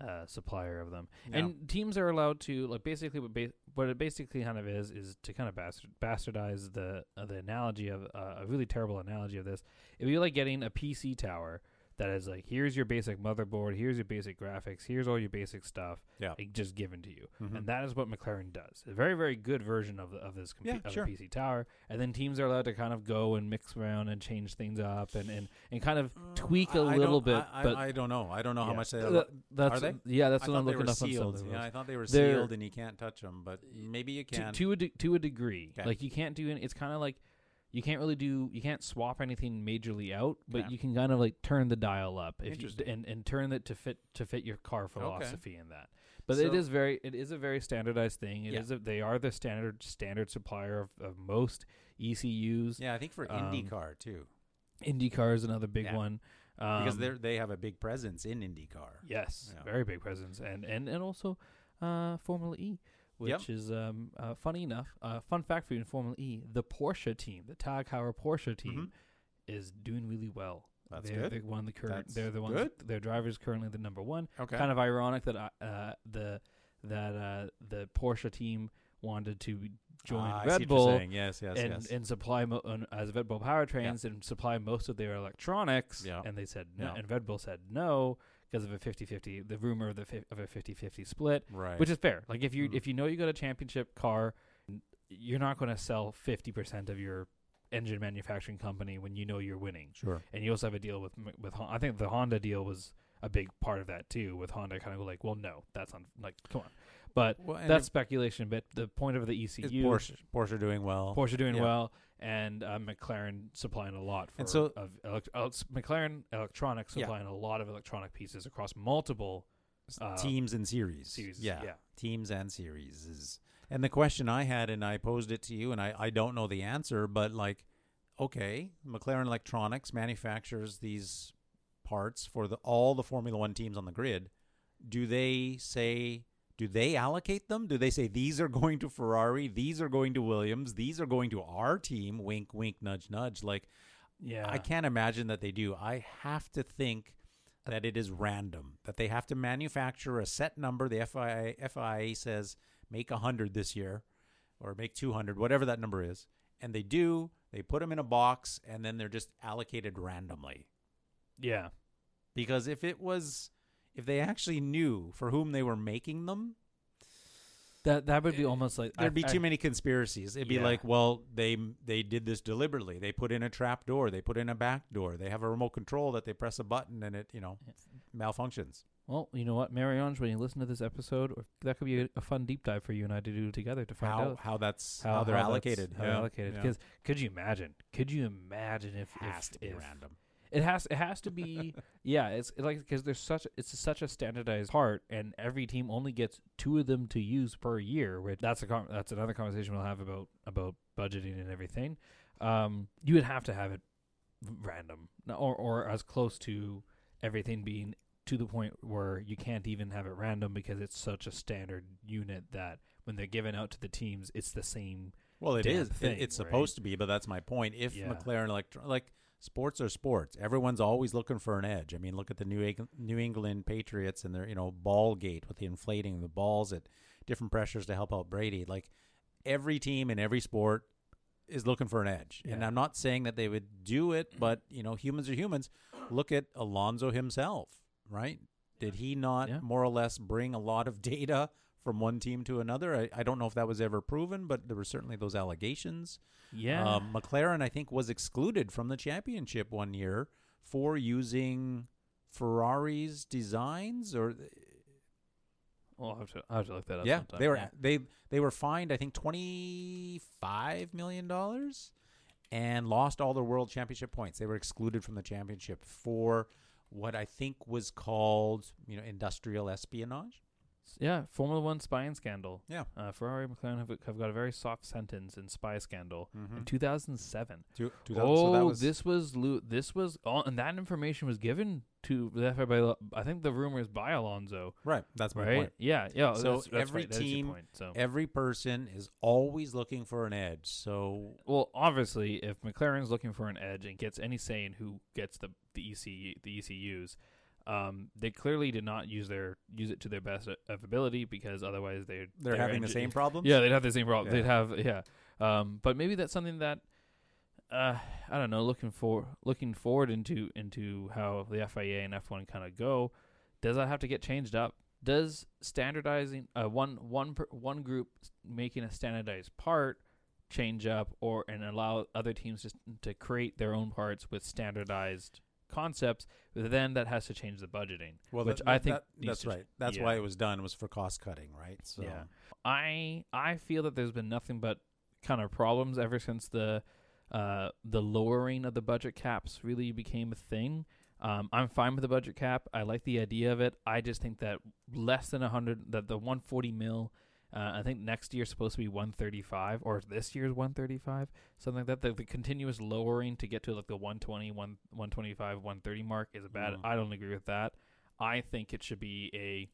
uh, supplier of them, Yeah. and teams are allowed to like basically what ba- what it basically kind of is is to kind of bastard- bastardize the uh, the analogy of uh, a really terrible analogy of this. If you're like getting a PC tower that is like here's your basic motherboard, here's your basic graphics, here's all your basic stuff, Yeah. like, just given to you. Mhm. and that is what McLaren does. A very, very good version of the, of this compu- Yeah, of sure. PC tower. And then teams are allowed to kind of go and mix around and change things up and, and, and kind of tweak a I- little bit. I, I, but I don't know. I don't know how much they Th- that's, are they? Yeah, that's I what I'm looking up on sealed. Silver Yeah, I thought they were They're- sealed and you can't touch them, but maybe you To, can. to a de- to a degree, Okay. like you can't do any. It's kind of like you can't really do. You can't swap anything majorly out, but Okay. you can kind of like turn the dial up if you, and and turn it to fit to fit your car philosophy in that. But So- it is very it is a very standardized thing. It is Yeah. a, they are the standard standard supplier of, of most ECUs. yeah, I think for Um, IndyCar too, IndyCar is another big Yeah. one um, because they they have a big presence in IndyCar. yes, Yeah. very big presence, and and and also uh, Formula E, which Yep. is um, uh, funny enough. Uh, fun fact for you in Formula E: the Porsche team, the Tag Heuer Porsche team, is doing really well. Mm-hmm. That's they're, good. They're one the current. That's They're the ones. good. Their is currently the number one. Okay. Kind of ironic that uh, the that uh, the Porsche team wanted to join Ah, Red Bull. Yes, yes, and yes. and supply mo- uh, as Red Bull powertrains and supply most of their electronics. Yeah. And they said no, Yeah. and Red Bull said no because of a 50-50, the rumor of the fi- of a 50-50 split, right. which is fair. Like if you Mm. if you know you got a championship car, you're not going to sell 50% of your engine manufacturing company when you know you're winning. sure. And you also have a deal with with I think the Honda deal was a big part of that too. With Honda kind of like, well, no, that's on like come on. But Well, that's speculation. But the point of the ECU, is Porsche Porsche doing well. Porsche doing Yeah. well, and uh, McLaren supplying a lot. For And so- of elect- uh, McLaren Electronics Yeah. supplying a lot of electronic pieces across multiple. Uh, teams and series. series, Yeah. yeah. Teams and series is and the question I had and I posed it to you and I, I don't know the answer, but like okay, McLaren Electronics manufactures these parts for the all the Formula One teams on the grid. Do they say do they allocate them? Do they say these are going to Ferrari, these are going to Williams, these are going to our team? Wink, wink, nudge, nudge. Like Yeah, I can't imagine that they do. I have to think that it is random, that they have to manufacture a set number. The FIA, FIA says make 100 this year, or make 200, whatever that number is. And they do, they put them in a box and then they're just allocated randomly. Yeah. Because if it was, if they actually knew for whom they were making them, That that would be eh, almost like there'd I- be I- too many conspiracies. It'd be like, well, they they did this deliberately. They put in a trap door. They put in a back door. They have a remote control that they press a button and it, you know, malfunctions. Well, you know what, Marie-Ange, when you listen to this episode, or that could be a, a fun deep dive for you and I to do together to find How out how that's how, they're that's- allocated. How they're Yeah, allocated. yeah. Because could you imagine? Could you imagine if has if, to be if random. It has it has to be yeah it's like because there's such it's such a standardized part and every team only gets two of them to use per year which that's a that's another conversation we'll have about about budgeting and everything um you would have to have it random or or as close to everything being to the point where you can't even have it random because it's such a standard unit that when they're given out to the teams it's the same Well, it is. It- it's right? supposed to be, but that's my point. If Yeah. McLaren Electro, like sports are sports, everyone's always looking for an edge. I mean, look at the New New England Patriots and their you know ball gate with the inflating the balls at different pressures to help out Brady. Like every team in every sport is looking for an edge, and I'm not saying that they would do it, but you know, humans are humans. Look at Alonso himself, right? Did he not Yeah. more or less bring a lot of data from one team to another? I, I don't know if that was ever proven, but there were certainly those allegations. yeah Um, McLaren, I think, was excluded from the championship one year for using Ferrari's designs, or well, I'll have to, I'll have to look that up yeah, sometime. they were yeah. they they were fined, I think, twenty five million dollars, and lost all their world championship points. They were excluded from the championship for what I think was called, you know, industrial espionage. Yeah, Formula One spying scandal. Yeah. Uh, Ferrari and McLaren have, have got a very soft sentence in spy scandal Mm-hmm. in 2007. Two, two, oh, so that was this was this was all, and that information was given to the by I think the rumor is by Alonso, right. That's my right? point. Yeah, yeah. So that's, that's every right, that is your team- point, so. Every person is always looking for an edge. So well, obviously, if McLaren's looking for an edge and gets any say in who gets the the EC the ECUs, um, they clearly did not use their use it to their best of ability because otherwise they're they're having the same problems. Yeah, they'd have the same problem. Yeah. They'd have yeah. Um, but maybe that's something that uh, I don't know. Looking for looking forward into into how the FIA and F one kind of go. Does that have to get changed up? Does standardizing uh, one one per, one group making a standardized part change up or and allow other teams just to create their own parts with standardized concepts? Then that has to change the budgeting. Well, which that- I think that- that's right. That's yeah. why it was done was for cost cutting, right? So Yeah. I I feel that there's been nothing but kind of problems ever since the uh the lowering of the budget caps really became a thing. Um, I'm fine with the budget cap. I like the idea of it. I just think that less than 100, that the 140 mil, uh, I think next year's supposed to be 135, or this year's 135, something like that. The, the continuous lowering to get to like the 120, 1, 125, 130 mark is bad. Mm. I don't agree with that. I think it should be a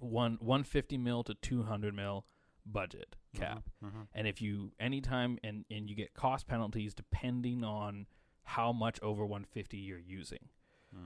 one 150 mil to 200 mil budget cap. Mhm. And if you anytime and and you get cost penalties depending on how much over 150 you're using.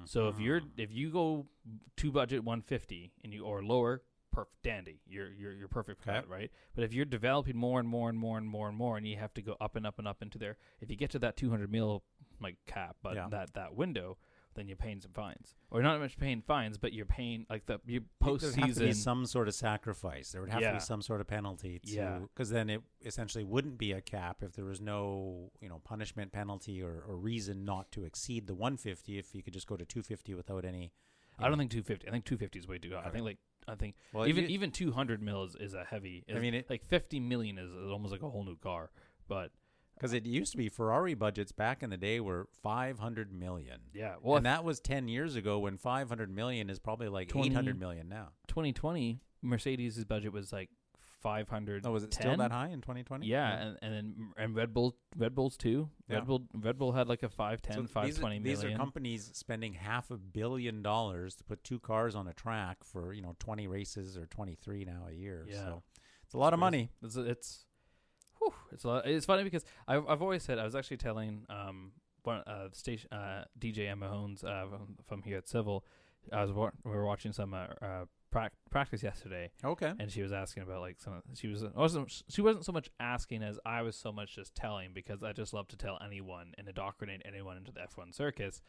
So if you're Mhm. if you go to budget 150 and you or lower, perfect dandy. You're you're you're perfect for Okay. that, right? But if you're developing more and more and more and more and more and you have to go up and up and up into there, if you get to that 200 mil like cap, but Yeah. that that window, then you're paying some fines. Or not much paying fines, but you're paying like the you There'd post have to be season some sort of sacrifice. There would have to be some sort of penalty to, Yeah. because then it essentially wouldn't be a cap if there was no, you know, punishment penalty or, or reason not to exceed the 150. If you could just go to 250 without any. I don't think 250. I think 250 is way too high. I think like I think Well, even you- even 200 mil is, is a heavy. I mean, it- like 50 million is, is almost like a whole new car. But Because it used to be Ferrari budgets back in the day were 500 million. yeah, well, and that was 10 years ago when 500 million is probably like 20 800 million now. 2020 Mercedes' budget was like 500. Oh, was it still that high in 2020? Yeah, and, and then and Red Bull Red Bulls too. Yeah. Red Bull Red Bull had like a 510 So these, 520 are, these are companies spending half a billion dollars to put two cars on a track for you know 20 races or 23 now a year. Yeah. So it's a lot of money. It's it's, whew, it's a lot, it's funny because I've I've always said I was actually telling um one uh station uh DJ Emma Hones uh from, from here at CIVL. I was wa- we were watching some uh, uh prac- practice yesterday, Okay. and she was asking about like some. Of, she was wasn't she wasn't so much asking as I was so much just telling because I just love to tell anyone and indoctrinate anyone into the F1 circus.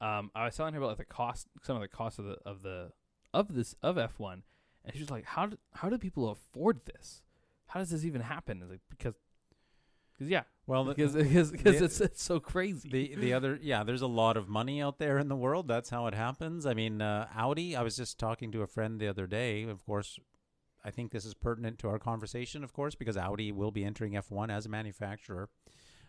Um, I was telling her about like the cost, some of the cost of the of the of this of F1, and she was like, "How do how do people afford this? How does this even happen?" It's like because, because yeah, Well, the- because because because the- it's it's so crazy. the the other yeah there's a lot of money out there in the world. That's how it happens. I mean uh, audi i was just talking to a friend the other day. Of course i think this is pertinent to our conversation of course because audi will be entering f1 as a manufacturer.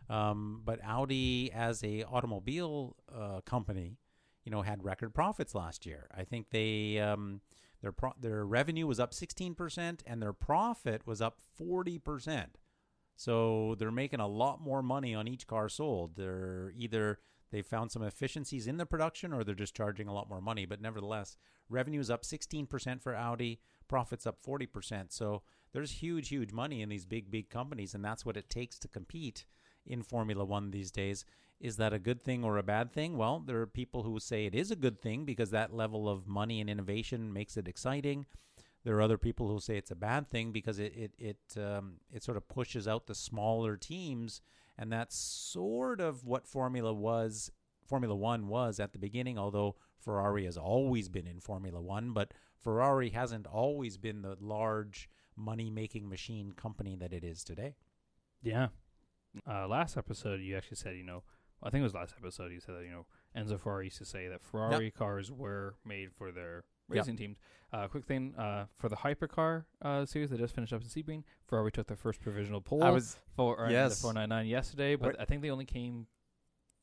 Um, but audi as a automobile uh, company you know had record profits last year. I think they um, their pro- their revenue was up 16% and their profit was up 40% so they're making a lot more money on each car sold. They're either they found some efficiencies in the production or they're just charging a lot more money. But nevertheless, revenue is up 16% for Audi, profits up 40%. So there's huge, huge money in these big, big companies, and that's what it takes to compete in Formula One these days. Is that a good thing or a bad thing? Well, there are people who say it is a good thing because that level of money and innovation makes it exciting. There are other people who say it's a bad thing because it it it um, it sort of pushes out the smaller teams, and that's sort of what Formula was. Formula One was at the beginning, although Ferrari has always been in Formula One, but Ferrari hasn't always been the large money-making machine company that it is today. Yeah. Uh, last episode, you actually said, you know, I think it was last episode, you said that, you know, Enzo Ferrari used to say that Ferrari cars were made for their Yep. racing teams. Uh, quick thing uh, for the hypercar uh, series that just finished up in Sebring, Ferrari took their first provisional pole I was for yes. the 499 yesterday, but I think they only came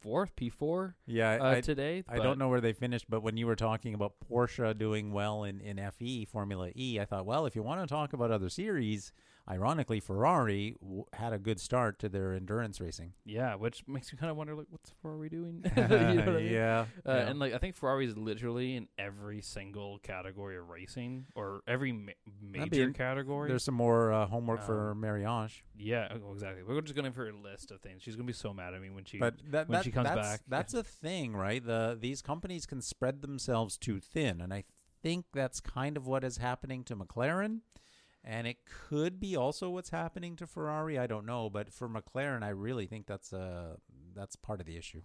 fourth, P4 yeah. uh, I, today. I don't know where they finished, but when you were talking about Porsche doing well in, in FE, Formula E, I thought, well, if you want to talk about other series, ironically, Ferrari w- had a good start to their endurance racing. Yeah, which makes me kind of wonder, like, what's Ferrari doing? you know what I mean? yeah, Uh, yeah. And like I think Ferrari is literally in every single category of racing or every ma- major category. There's some more uh, homework for Um, Marie-Ange. yeah, oh, exactly. We're just going for a list of things. She's gonna be so mad at me when she. But that, when that she comes that's, back. that's a thing, right? The these companies can spread themselves too thin, and I think that's kind of what is happening to McLaren, and it could be also what's happening to Ferrari. I don't know, but for McLaren, I really think that's uh that's part of the issue.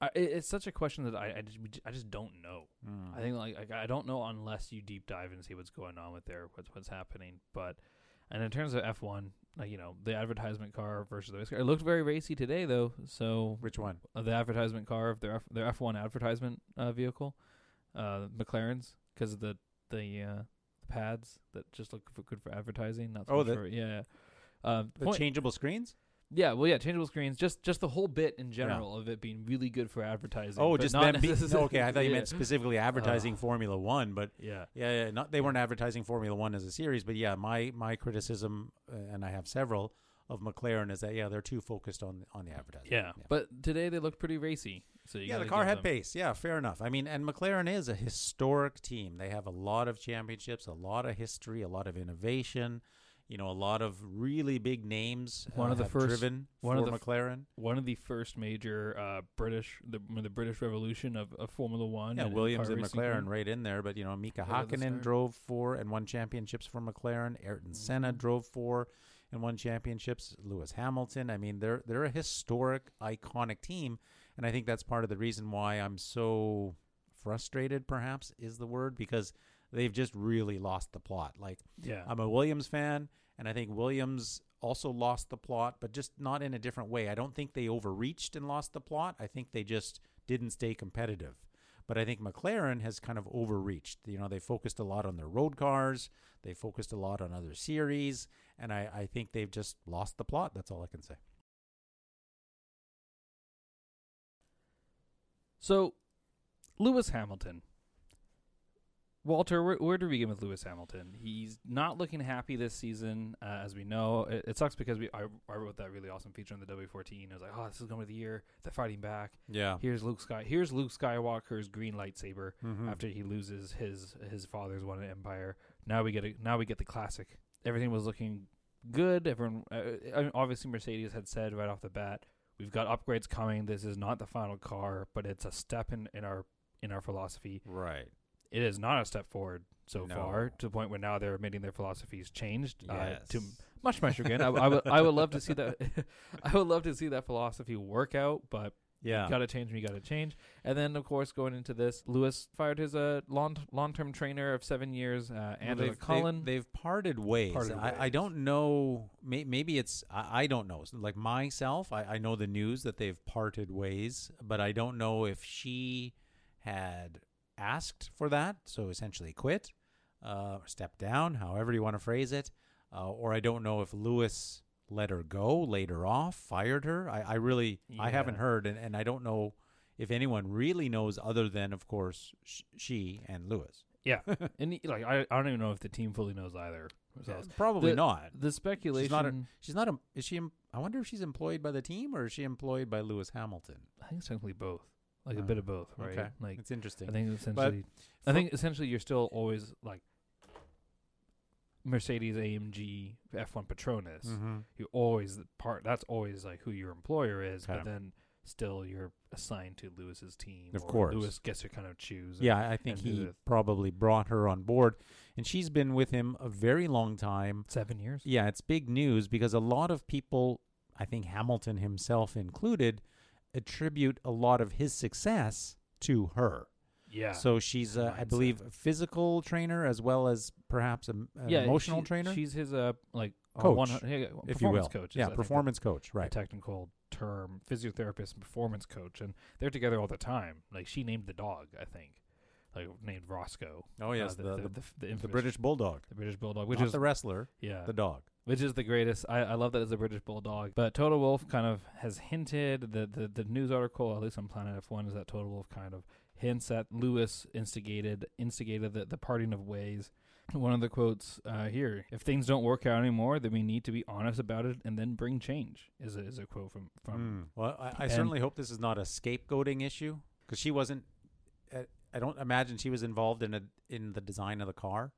I, it's such a question that I I just, I just don't know. Mm. I think like, like I don't know unless you deep dive and see what's going on with there, what's what's happening. But and in terms of F one, like you know the advertisement car versus the race car, it looked very racy today though. So Which one? uh, the advertisement car of their F, their F one advertisement uh, vehicle, uh, McLarens, because of the the uh, pads that just look for, good for advertising. Not so Oh, the- for, yeah. Um, The point- changeable screens? yeah, well, yeah, changeable screens. Just just the whole bit in general of it being really good for advertising. Oh, just not them. Be- no, okay, I thought you meant specifically advertising Uh. Formula One, but Yeah, yeah, yeah, not they weren't advertising Formula One as a series, but yeah, my my criticism, uh, and I have several of McLaren is that yeah, they're too focused on on the advertising. yeah, But today they looked pretty racy. So you yeah, the car had them- pace. Yeah, fair enough. I mean, and McLaren is a historic team. They have a lot of championships, a lot of history, a lot of innovation. You know, a lot of really big names. One uh, of the have first- driven one for of the McLaren. One of the first major uh, British the the British Revolution of, of Formula One. Yeah, and- Williams car and McLaren team. right in there. But you know, Mika Right at Hakkinen drove four and won championships for McLaren. Ayrton Senna Mhm. drove four and won championships. Lewis Hamilton. I mean, they're they're a historic, iconic team, and I think that's part of the reason why I'm so frustrated. Perhaps is the word because they've just really lost the plot. Like Yeah, I'm a Williams fan, and I think Williams also lost the plot, but just not in a different way. I don't think they overreached and lost the plot. I think they just didn't stay competitive. But I think McLaren has kind of overreached. You know, they focused a lot on their road cars, they focused a lot on other series, and I, I think they've just lost the plot. That's all I can say. So, Lewis Hamilton. Walter, where, where do we begin with Lewis Hamilton? He's not looking happy this season, uh, as we know. It, it sucks because we I, I wrote that really awesome feature on the W14. I was like, oh, this is going to be the year they're fighting back. Yeah. Here's Luke Sky. Here's Luke Skywalker's green lightsaber Mhm. after he loses his his father's one Empire. Now we get a, now we get the classic. Everything was looking good. Everyone, uh, I mean, obviously, Mercedes had said right off the bat, we've got upgrades coming. This is not the final car, but it's a step in, in our in our philosophy. Right. it is not a step forward so No. far to the point where now they're admitting their philosophy's changed. Uh, to Yes. much my chagrin, I, I would I would love to see that. I would love to see that philosophy work out, but Yeah. you got to change when you got to change. And then, of course, going into this, Lewis fired his uh, long long term trainer of seven years, uh, Well, Angela Cullen. They've, they've parted ways. Parted I, I don't know. May, maybe it's I, I don't know. Like myself, I, I know the news that they've parted ways, but I don't know if she had asked for that, so essentially quit, uh, stepped down, however you want to phrase it, uh, or I don't know if Lewis let her go, laid her off, fired her. I, I really I haven't heard, and, and I don't know if anyone really knows other than, of course, sh- she and Lewis. yeah, and like I, I don't even know if the team fully knows either. So Probably The- not. the speculation, She's not. A, she's not. A, is she? I wonder if she's employed by the team or is she employed by Lewis Hamilton? I think it's technically both, like a Oh, bit of both, right? Okay, Like it's interesting. I think essentially, I think essentially you're still always like Mercedes AMG F1 Petronas. Mhm. You always part. That's always like who your employer is, but Okay. then still you're assigned to Lewis's team. Of or course. Lewis gets to kind of choose. Yeah, I think he probably brought her on board, and she's been with him a very long time. seven years. Yeah, it's big news because a lot of people, I think Hamilton himself included, attribute a lot of his success to her. Yeah. So she's, uh, I Mindset. believe, a physical trainer as well as perhaps a, an yeah, emotional she- trainer, She's his uh like Coach, one, yeah, if you performance will. coach. is, yeah, I think, the- performance coach, the right? technical term, physiotherapist and performance coach, and they're together all the time. Like she named the dog, I think, like named Roscoe. Oh yes, uh, the, the, the, the, the, infamous- British bulldog, the British bulldog, which not is the wrestler, yeah, the dog. which is the greatest. I, I love that as a British bulldog. But Toto Wolff kind of has hinted the, the the news article, at least on Planet F1, is that Toto Wolff kind of hints that Lewis instigated instigated the, the parting of ways. One of the quotes uh, here: "If things don't work out anymore, then we need to be honest about it and then bring change." Is a, is a quote from from Mm. Well, I, I certainly hope this is not a scapegoating issue because she wasn't. uh, I don't imagine she was involved in a in the design of the car,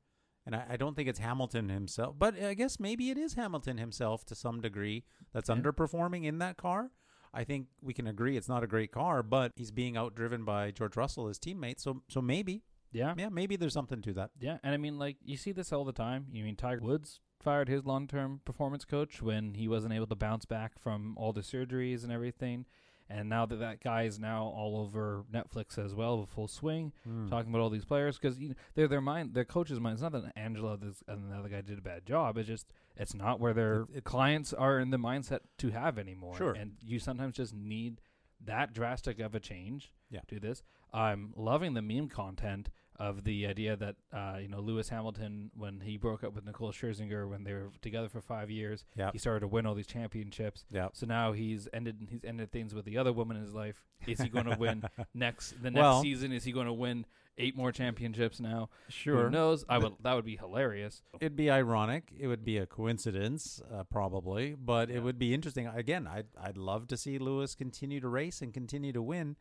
and I, I don't think it's Hamilton himself. But I guess maybe it is Hamilton himself to some degree that's Yeah. underperforming in that car. I think we can agree it's not a great car, but he's being outdriven by George Russell, his teammate. So so maybe yeah yeah maybe there's something to that. Yeah, and I mean, like you see this all the time. You mean Tiger Woods fired his long-term performance coach when he wasn't able to bounce back from all the surgeries and everything, and now that that guy is now all over Netflix as well, with full swing, Mm. talking about all these players because you know, they're their mind, their coach's mind. It's not that Angela this, and the other guy did a bad job. It's just it's not where their It- clients are in the mindset to have anymore. Sure. and you sometimes just need that drastic of a change. Yeah. do this. I'm loving the meme content of the idea that uh, you know Lewis Hamilton when he broke up with Nicole Scherzinger when they were together for five years, Yeah. he started to win all these championships. Yeah. So now he's ended he's ended things with the other woman in his life. Is he going to win next the next Well- season? Is he going to win eight more championships now? Sure. Who knows? I would that would be hilarious. It'd be ironic. It would be a coincidence, uh, probably, but Yeah. it would be interesting. Again, I'd I'd love to see Lewis continue to race and continue to win,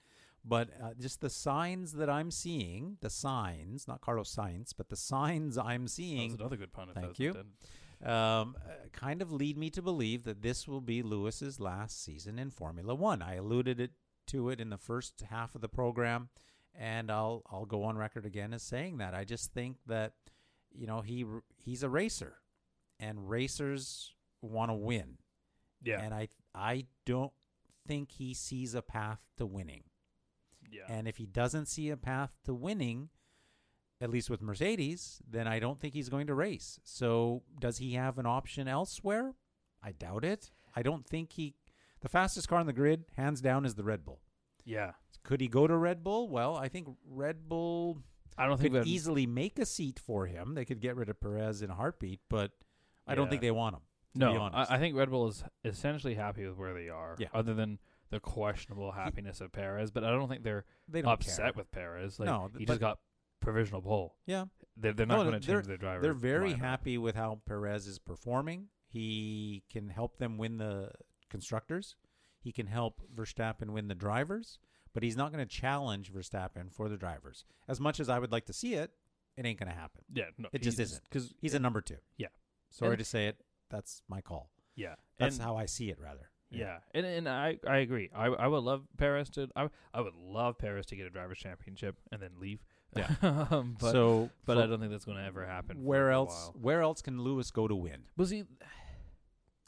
but uh, just the signs that I'm seeing, the signs, not Carlos Sainz, but the signs I'm That seeing, was another good pun. Thank you. um, uh, kind of lead me to believe that this will be Lewis's last season in Formula One. I alluded it to it in the first half of the program, and I'll I'll go on record again as saying that. I just think that you know he he's a racer, and racers want to win, Yeah. and I I don't think he sees a path to winning. Yeah. And if he doesn't see a path to winning, at least with Mercedes, then I don't think he's going to race. So does he have an option elsewhere? I doubt it. I don't think he. The fastest car on the grid, hands down, is the Red Bull. yeah. Could he go to Red Bull? Well, I think Red Bull I don't think could easily make a seat for him. They could get rid of Perez in a heartbeat, but I don't think they want him. No. I, I think Red Bull is essentially happy with where they are. Yeah. Other than the questionable happiness of Perez, but I don't think they're They don't upset care. with Perez. Like, No, he just got provisional pole. Yeah, They're, they're not No, going to change their driver. They're very lineup. happy with how Perez is performing. He can help them win the constructors. He can help Verstappen win the drivers, but he's not going to challenge Verstappen for the drivers. As much as I would like to see it, it ain't going to happen. Yeah, no, It just isn't. because He's a number two. Yeah. Sorry And- to say it. That's my call. yeah, That's and, how I see it, rather. Yeah, and and I I agree. I I would love Paris to I I would love Perez to get a drivers championship and then leave Yeah. um, but so, but I don't think that's going to ever happen. where else? Where else can Lewis go to win? Well, see,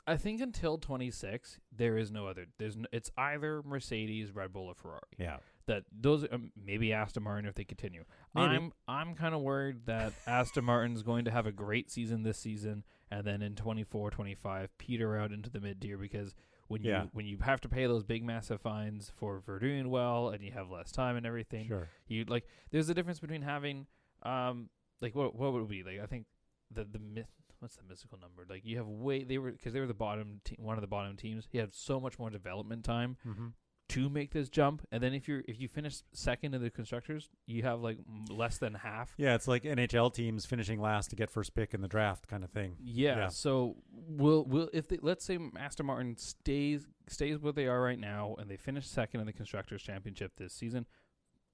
I think until 26, there is no other. There's no, it's either Mercedes, Red Bull, or Ferrari. Yeah. That those um, maybe Aston Martin if they continue. Maybe. I'm I'm kind of worried that Aston Martin's going to have a great season this season, and then in 24, 25, peter out into the mid tier because when you Yeah. when you have to pay those big massive fines for for doing well and you have less time and everything, Sure. you like there's a difference between having um like what what would it be like I think the the myth what's the mystical number like you have way they were because they were the bottom te- one of the bottom teams you have so much more development time Mm-hmm. To make this jump and then if you're if you finish second in the constructors you have like less than half Yeah, it's like NHL teams finishing last to get first pick in the draft kind of thing. yeah, Yeah. so will will if they let's say Aston Martin stays stays where they are right now and they finish second in the constructors championship this season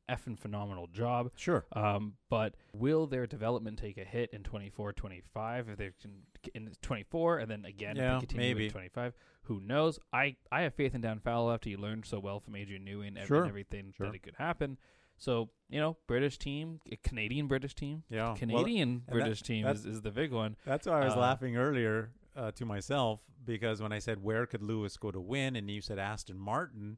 effing phenomenal job Sure. Um, but will their development take a hit in 24, 25 if they can in 24 and then again Yeah, if they continue maybe. in 25? Who knows? I, I have faith in Dan Fallows after he learned so well from Adrian Newey and, Sure, everything sure. that it could happen. So, you know, British team, a Canadian British team, Yeah. Well, Canadian that- British team is, is the big one. That's why I was Uh, laughing earlier uh, to myself because when I said where could Lewis go to win, and you said Aston Martin.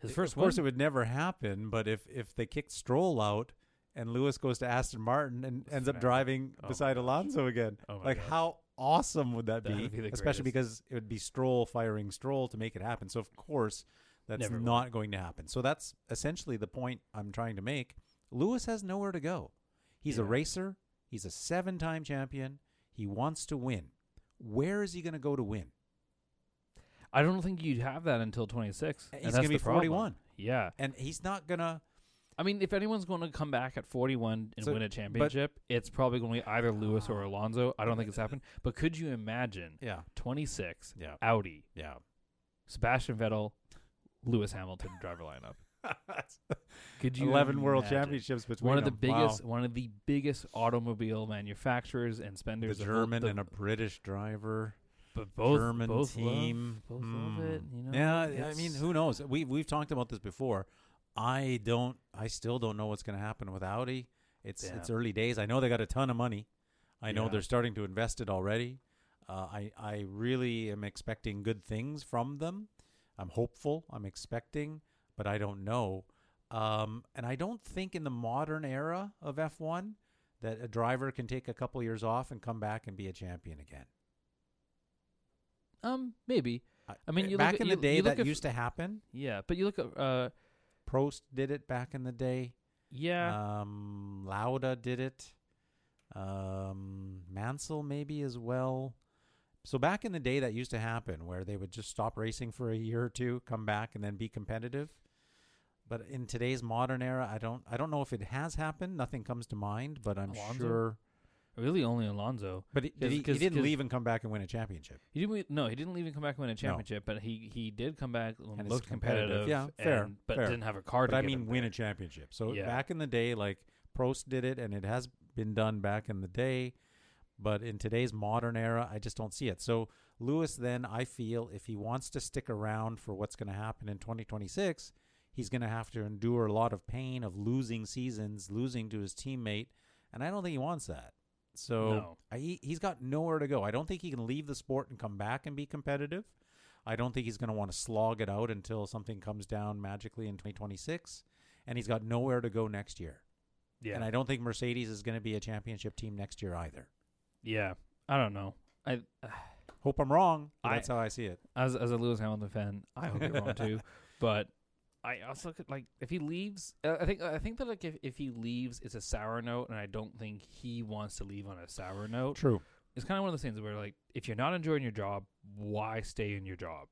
His first of course, it would never happen. But if if they kicked Stroll out and Lewis goes to Aston Martin and ends up driving Oh beside. Alonso again, Oh like gosh. how awesome would that, That be? would be Especially because it would be Stroll firing Stroll to make it happen. So of course, that's Never will. not going to happen. So that's essentially the point I'm trying to make. Lewis has nowhere to go. He's a racer. He's a seven-time champion. He wants to win. Where is he going to go to win? I don't think you'd have that until 26. and He's going to be the problem. 41, Yeah. and he's not going to. I mean, if anyone's going to come back at 41 and So- win a championship, it's probably going to be either Lewis or Alonso. I don't think it's happened. But could you imagine Yeah, 26, yeah, Audi, yeah. Sebastian Vettel, Lewis Hamilton driver lineup? Could you Eleven world imagine? championships between One of the them. Wow. biggest, one of the biggest automobile manufacturers and The spenders. of German the, and a British driver. But both German both team. love, both love Hmm. it. You know, yeah, I mean, who knows? We we've talked about this before. I don't. I still don't know what's going to happen with Audi. It's Yeah. it's early days. I know they got a ton of money. I know Yeah. they're starting to invest it already. Uh, I I really am expecting good things from them. I'm hopeful. I'm expecting, but I don't know. Um, and I don't think in the modern era of F1 that a driver can take a couple years off and come back and be a champion again. Um, maybe. I mean, you look back at- in you- the day you look that at- used to happen. Yeah, but you look at uh, Prost did it back in the day. yeah, Um, Lauda did it. Um, Mansell maybe as well. So back in the day, that used to happen where they would just stop racing for a year or two, come back, and then be competitive. But in today's modern era, I don't, I don't know if it has happened. Nothing comes to mind, but I'm Alonso? sure. Really only Alonso. But he, 'Cause- he, he didn't leave and come back and win a championship. He didn't. No, he didn't even come back and win a championship, but he he did come back and, And looked competitive. competitive. Yeah, fair, but fair. didn't have a car. But to I mean, win there. a championship. So Yeah. back in the day, like Prost did it, and it has been done back in the day. But in today's modern era, I just don't see it. So Lewis, then I feel if he wants to stick around for what's going to happen in 2026, he's going to have to endure a lot of pain of losing seasons, losing to his teammate, and I don't think he wants that. So No. I, he- he's got nowhere to go. I don't think he can leave the sport and come back and be competitive. I don't think he's going to want to slog it out until something comes down magically in 2026. And he's got nowhere to go next year. Yeah, And I don't think Mercedes is going to be a championship team next year either. yeah. I don't know. I Hope I'm wrong. I- that's how I see it. as as a Lewis Hamilton fan, I hope you're wrong too. But I also could like if he leaves. Uh, I think I think that like if if he leaves, it's a sour note, and I don't think he wants to leave on a sour note. True. It's kind of one of those things where like if you're not enjoying your job, why stay in your job?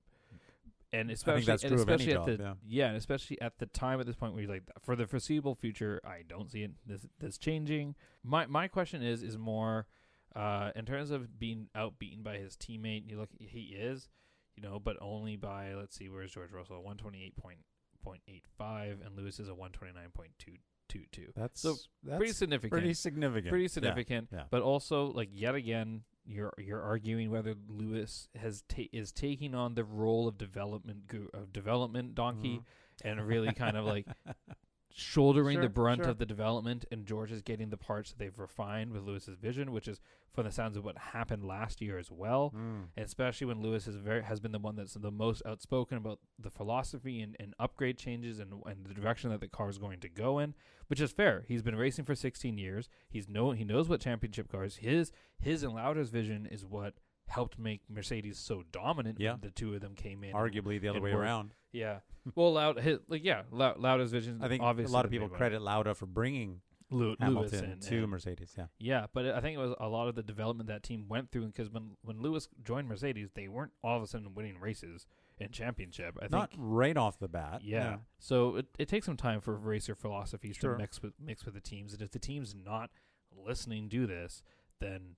And especially, that's and true of any especially job, at the yeah. and especially at the time at this point where you're like for the foreseeable future, I don't see it this this changing. My my question is is more uh, in terms of being outbeaten by his teammate. You look, he is, you know, but only by let's see, where's George Russell? One twenty eight point point eight five, and Lewis is a one twenty nine point two two two. That's, So, that's Pretty significant pretty significant. pretty significant. yeah. But also, like yet again, you're you're arguing whether Lewis has ta- is taking on the role of development gu- of development donkey, Mhm. and really kind of like shouldering the brunt sure. of the development, and George is getting the parts that they've refined with Lewis's vision, which is from the sounds of what happened last year as well. Mm. Especially when Lewis is very has been the one that's the most outspoken about the philosophy and, and upgrade changes and and the direction that the car is going to go in, which is fair. He's been racing for 16 years. He's know he knows what championship cars. His his and Lauda's vision is what helped make Mercedes so dominant. Yeah. when the two of them came in. Arguably the other way around. Yeah. Well, Loud his, like yeah, Lauda's vision. I think obviously a lot of people credit Lauda for bringing Lew- Lewis Hamilton and, to and- Mercedes. Yeah. yeah, but I think it was a lot of the development that team went through because when when Lewis joined Mercedes, they weren't all of a sudden winning races in championship. I Not think right off the bat. yeah. So it, it takes some time for racer philosophies Sure. to mix with mix with the teams, and if the team's not listening to this, then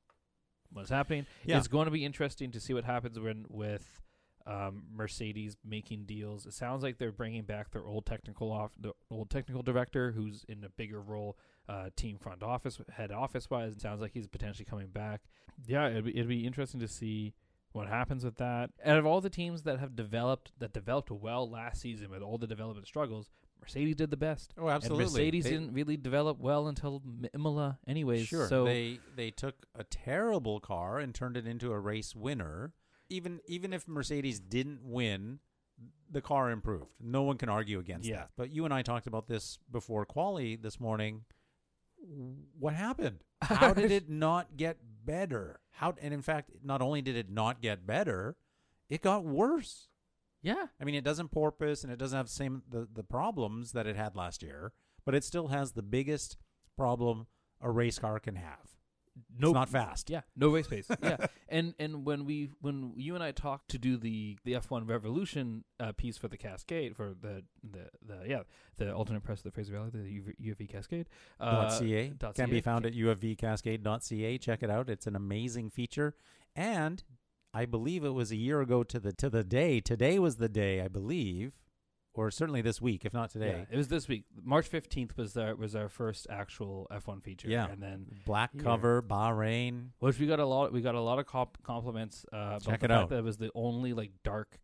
what's happening? Yeah. It's going to be interesting to see what happens when with um, Mercedes making deals. It sounds like they're bringing back their old technical off the old technical director, who's in a bigger role, uh, team front office, head office wise. It sounds like he's potentially coming back. Yeah, it'd be, it'd be interesting to see what happens with that. Out of all the teams that have developed that developed well last season with all the development struggles, Mercedes did the best. Oh, absolutely. And Mercedes They- didn't really develop well until Imola, anyways. Sure. So they they took a terrible car and turned it into a race winner. Even even if Mercedes didn't win, the car improved. No one can argue against Yeah. that. But you and I talked about this before quali this morning. What happened? How did it not get better? How and in fact, not only did it not get better, it got worse. Yeah, I mean, it doesn't porpoise and it doesn't have the same the, the problems that it had last year, but it still has the biggest problem a race car can have. no It's not fast. Yeah, no race pace. yeah, and and when we when you and I talked to do the the F one Revolution uh, piece for the Cascade for the the the yeah the alternate press of the Fraser Valley the UFV Cascade uh, .ca dot can be found at ufvcascade.ca. Check it out; it's an amazing feature. And I believe it was a year ago to the to the day. Today was the day, I believe, or certainly this week, if not today. Yeah, it was this week. March fifteenth was our was our first actual F one feature. Yeah. and then Black cover, Bahrain. which we got a lot we got a lot of comp- compliments uh, about Check it out. that it was the only like dark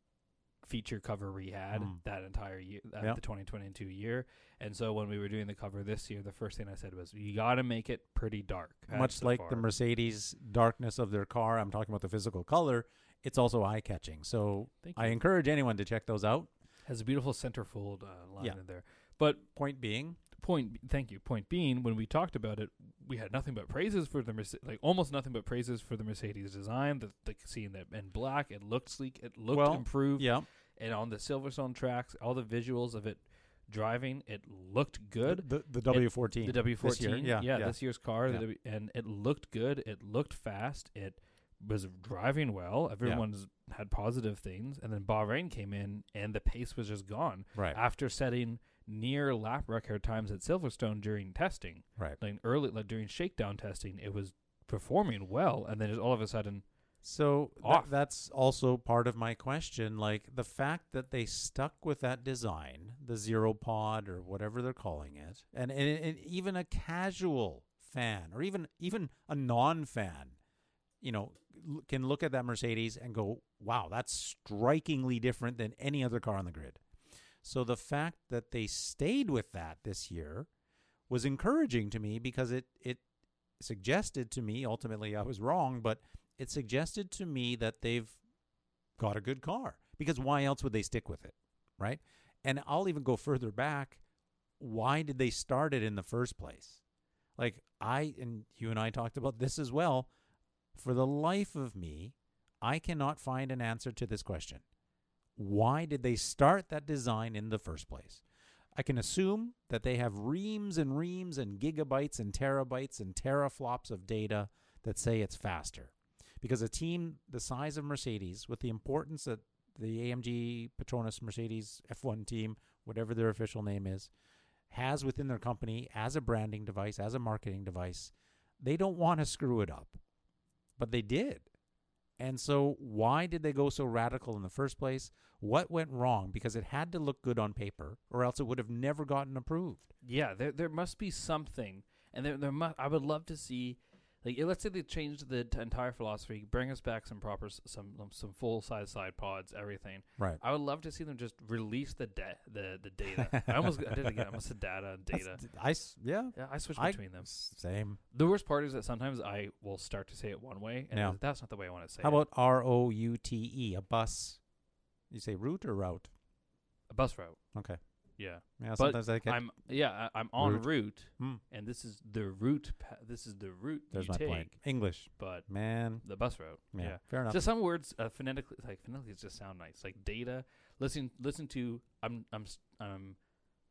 feature cover we had Mm. that entire year uh, Yep. the 2022 year and so when we were doing the cover this year the first thing i said was you got to make it pretty dark Much like the. Mercedes darkness of their car, I'm talking about the physical color. It's also eye catching. So I encourage anyone to check those out. has a beautiful centerfold uh, line Yeah. in there but Point being, point thank you point being when we talked about it we had nothing but praises for the Merce- like almost nothing but praises for the mercedes design the, the seeing that in black it looked sleek it looked Well, improved yeah, and on the silverstone tracks all the visuals of it driving it looked good The, the W14, the W this year, fourteen, yeah, yeah, yeah. this year's car, Yeah. W, and it looked good. It looked fast. It was driving well. Everyone's had positive things, and then Bahrain came in, and the pace was just gone right, after setting near lap record times at Silverstone during testing, right. like early, like during shakedown testing. It was performing well, and then just all of a sudden, So Off. that's also part of my question. Like the fact that they stuck with that design, the zero pod or whatever they're calling it, and, and, and even a casual fan or even even a non-fan, you know, l- can look at that Mercedes and go, "Wow, that's strikingly different than any other car on the grid." So the fact that they stayed with that this year was encouraging to me because it it suggested to me ultimately I was wrong, but it suggested to me that they've got a good car because why else would they stick with it, right? And I'll even go further back. Why did they start it in the first place? Like I and you and I talked about this as well. For the life of me, I cannot find an answer to this question. Why did they start that design in the first place? I can assume that they have reams and reams and gigabytes and terabytes and teraflops of data that say it's faster. Because a team the size of Mercedes, with the importance that the AMG Petronas Mercedes F1 team, whatever their official name is, has within their company as a branding device, as a marketing device, they don't want to screw it up. But they did. And so, why did they go so radical in the first place? What went wrong? Because it had to look good on paper, or else it would have never gotten approved. yeah, there there must be something, and there there. I would love to see Like, let's say they changed the t- entire philosophy, bring us back some proper, some um, some full size side pods, everything. Right. I would love to see them just release the da- the the data. I almost I did it again. I almost said data and data. That's- I s- yeah. Yeah, I switch I- between them. Same. The worst part is that sometimes I will start to say it one way, and Yeah. that's not the way I want to say How it. about R O U T E? A bus. You say route or route? a bus route? Okay. Yeah, Yeah. But Sometimes I get. I'm yeah I, I'm on Route. Hmm, and this is the route. Pa- this is the route there's you my take, point. English, but man. the bus route. Yeah. yeah. Fair enough. Just some words uh, phonetically, like phonetically, just sound nice. Like data. Listen, listen to. I'm, I'm, s- I'm,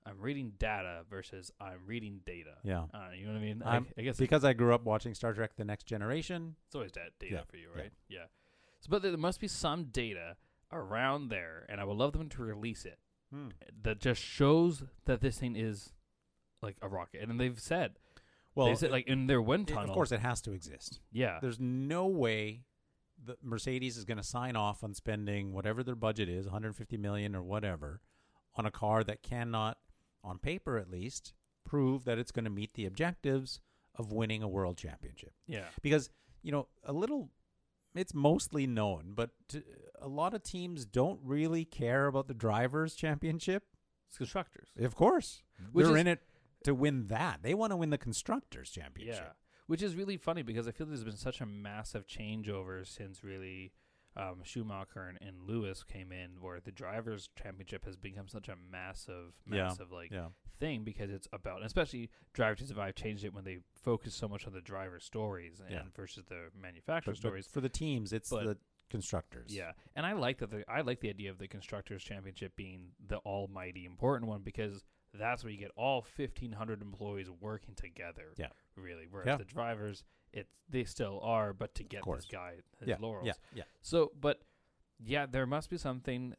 I'm reading data versus I'm reading data. yeah. Uh, you know what I mean? I'm- I, I guess Because I grew up watching Star Trek: The Next Generation. it's always that data Yeah, for you, yeah. right? Yeah. So, but there must be some data around there, and I would love them to release it Hmm. that just shows that this thing is like a rocket. And they've said, Well, they said like in their wind tunnel. of course, it has to exist. yeah. There's no way that Mercedes is going to sign off on spending whatever their budget is, 150 million or whatever, on a car that cannot, on paper at least, prove that it's going to meet the objectives of winning a world championship. Yeah. Because you know, a little, it's mostly known, but a lot of teams don't really care about the drivers' championship. It's constructors. Of course, Which they're is- in it to win that. They want to win the constructors' championship. Yeah, which is really funny because I feel there's been such a massive changeover since really um, Schumacher and, and Lewis came in, where the drivers' championship has become such a massive, Yeah, massive like Yeah. thing because it's about, and especially Drive to Survive changed it when they focused so much on the driver stories and Yeah. versus the manufacturer But, but stories. for the teams, it's But- the constructors. Yeah, and I like that. The, I like the idea of the constructors' championship being the almighty important one because that's where you get all fifteen hundred employees working together. Yeah. really. Whereas Yeah. the drivers, it's they still are, but to get this guy his yeah, laurels. yeah, yeah. So, but yeah, there must be something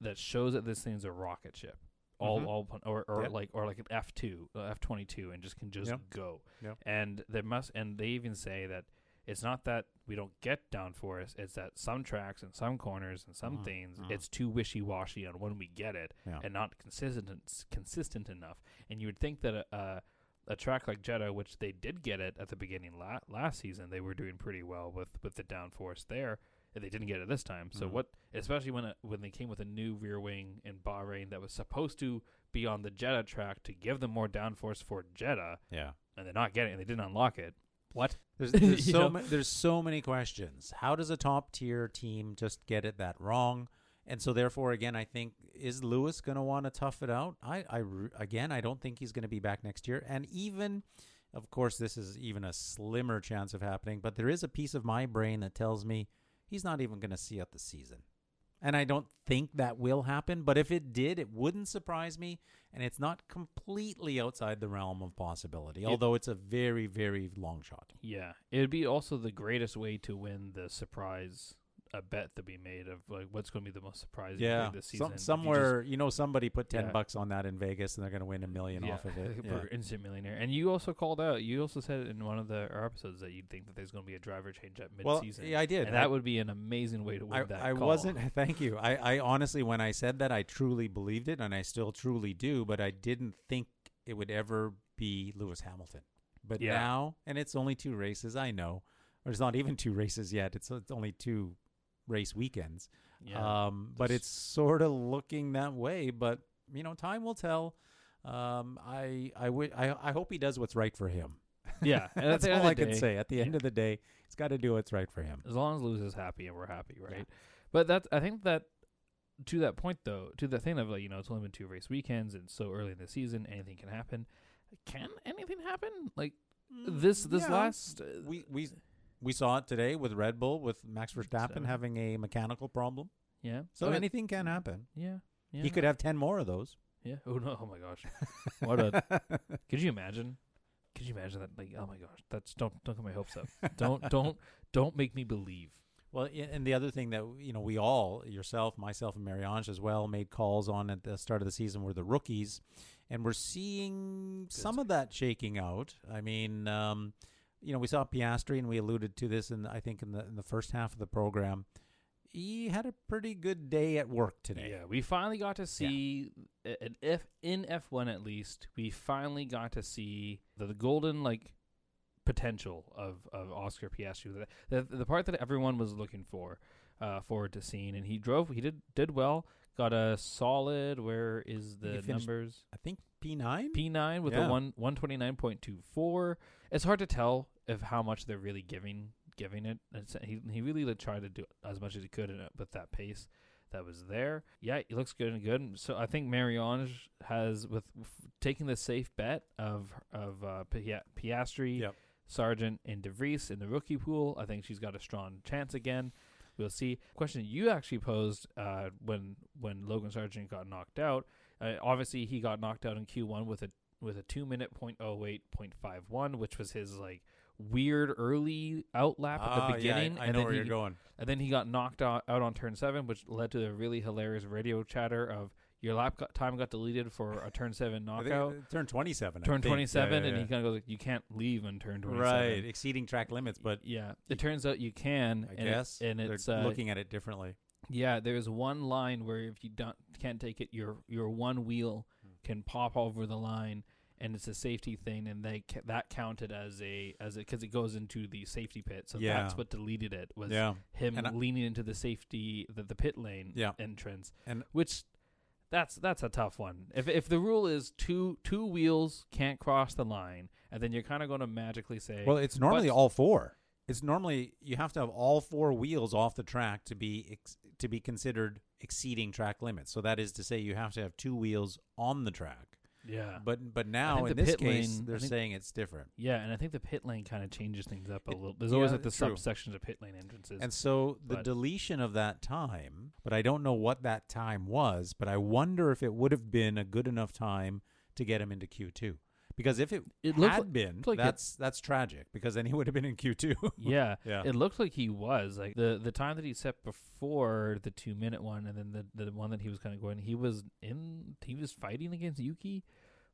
that shows that this thing's a rocket ship. All, Mhm. all, or, or Yep. like, or like an F two, F twenty two, and just can just Yep. go. Yep. And there must, and they even say that it's not that we don't get downforce; it's that some tracks and some corners and some Mhm, things, mhm. it's too wishy washy on when we get it, Yeah. and not consistent consistent enough. And you would think that a, a a track like Jeddah, which they did get it at the beginning la- last season, they were doing pretty well with with the downforce there. And they didn't get it this time. So Mhm. what, especially when it, when they came with a new rear wing in Bahrain that was supposed to be on the Jeddah track to give them more downforce for Jeddah, yeah. and they're not getting it. They didn't unlock it. What? There's, there's so ma- there's so many questions. How does a top tier team just get it that wrong? And so therefore, again, I think is Lewis going to want to tough it out? I, I again, I don't think he's going to be back next year. And even, of course, this is even a slimmer chance of happening. But there is a piece of my brain that tells me he's not even going to see out the season. And I don't think that will happen. But if it did, it wouldn't surprise me. And it's not completely outside the realm of possibility, It- although it's a very, very long shot. Yeah, it would be also the greatest way to win the surprise a bet to be made of like what's going to be the most surprising Yeah, thing this season. some, If you just- somewhere you know somebody put ten Yeah. bucks on that in Vegas and they're going to win a million yeah, off of it. Yeah. instant millionaire. And you also called out. You also said in one of the our episodes that you'd think that there's going to be a driver change at Well, yeah, I did. and I- that would be an amazing way to win I, that. I call. wasn't. Thank you. I, I honestly, when I said that, I truly believed it, and I still truly do. But I didn't think it would ever be Lewis Hamilton. But Yeah. now, and it's only two races. I know, or it's not even two races yet. It's it's only two race weekends. Yeah. Um, but it's sort of looking that way. But you know, time will tell. Um, I I wi- I I hope he does what's right for him. yeah, and That's all I the can say. At the end of the day, he's got to do what's right for him. as long as Lewis is happy and we're happy, right? Yeah. But that's I think that to that point though, to the thing of like you know it's only been two race weekends and so early in the season, anything can happen. Can anything happen? Like this this Yeah. last uh, we we we saw it today with Red Bull with Max Verstappen So- having a mechanical problem. yeah. So anything can happen. yeah. Yeah. He could have ten more of those. Yeah. Oh no. Oh my gosh. What a. Could you imagine? Could you imagine that? Like, oh my gosh, that's don't don't get my hopes up. don't don't don't make me believe. Well, and the other thing that you know we all, yourself, myself, and Marie-Ange as well, made calls on at the start of the season were the rookies, and we're seeing some of that shaking out. I mean, um, you know, we saw Piastri, and we alluded to this in I think in the in the first half of the program. He had a pretty good day at work today. Yeah, we finally got to see an F in F one at least. We finally got to see the, the golden like potential of of Oscar Piastri. The, the the part that everyone was looking for, uh, forward to seeing, and he drove. He did did well. Got a solid. Where is the numbers? I think P9. P nine with Yeah. a one one twenty nine point two four. It's hard to tell if how much they're really giving giving it. It's, he he really like, tried to do as much as he could in it with that pace that was there. Yeah, he looks good and good. So I think Marie-Ange has with f- taking the safe bet of of uh, Pia- Piastri, Yep. Sargent, and De Vries in the rookie pool. I think she's got a strong chance again. We'll see. Question you actually posed uh, when when Logan Sargent got knocked out. Uh, obviously, he got knocked out in Q1 with a with a two minute point oh eight point five one, which was his like weird early out lap at Ah, the beginning, yeah, I, I and know then where he you're going. and then he got knocked out, out on turn seven, which led to a really hilarious radio chatter of your lap got, time got deleted for a turn seven I think, knockout. uh, turn 27. I Turn think. twenty seven, Yeah, and yeah, he kind of goes, like, "You can't leave on turn yeah. twenty right exceeding track limits, but yeah, it turns out you can. I and it- guess and they're it's uh, looking at it differently. yeah. There's one line where if you don't can't take it, your your one wheel Hmm. can pop over the line, and it's a safety thing, and they ca- that counted as a as because it goes into the safety pit. So Yeah. that's what deleted it was Yeah, him I- leaning into the safety the, the pit lane Yeah. entrance And- which that's that's a tough one if if the rule is two two wheels can't cross the line and then you're kind of going to magically say well, it's normally all four. It's normally you have to have all four wheels off the track to be ex- to be considered exceeding track limits. So that is to say, you have to have two wheels on the track. Yeah But but now in the this pit case, lane- they're think- saying it's different. yeah and i think the pit lane kind of changes things up a It- little there's always yeah, like the true. subsections of pit lane entrances And so the but- deletion of that time, but I don't know what that time was, but I wonder if it would have been a good enough time to get him into Q2. Because if it, It had like- been, like it- that's that's tragic because then he would have been in Q2. yeah yeah. it looked like he was like the the time that he set before the two minute one and then the the one that he was kind of going he was in he was fighting against yuki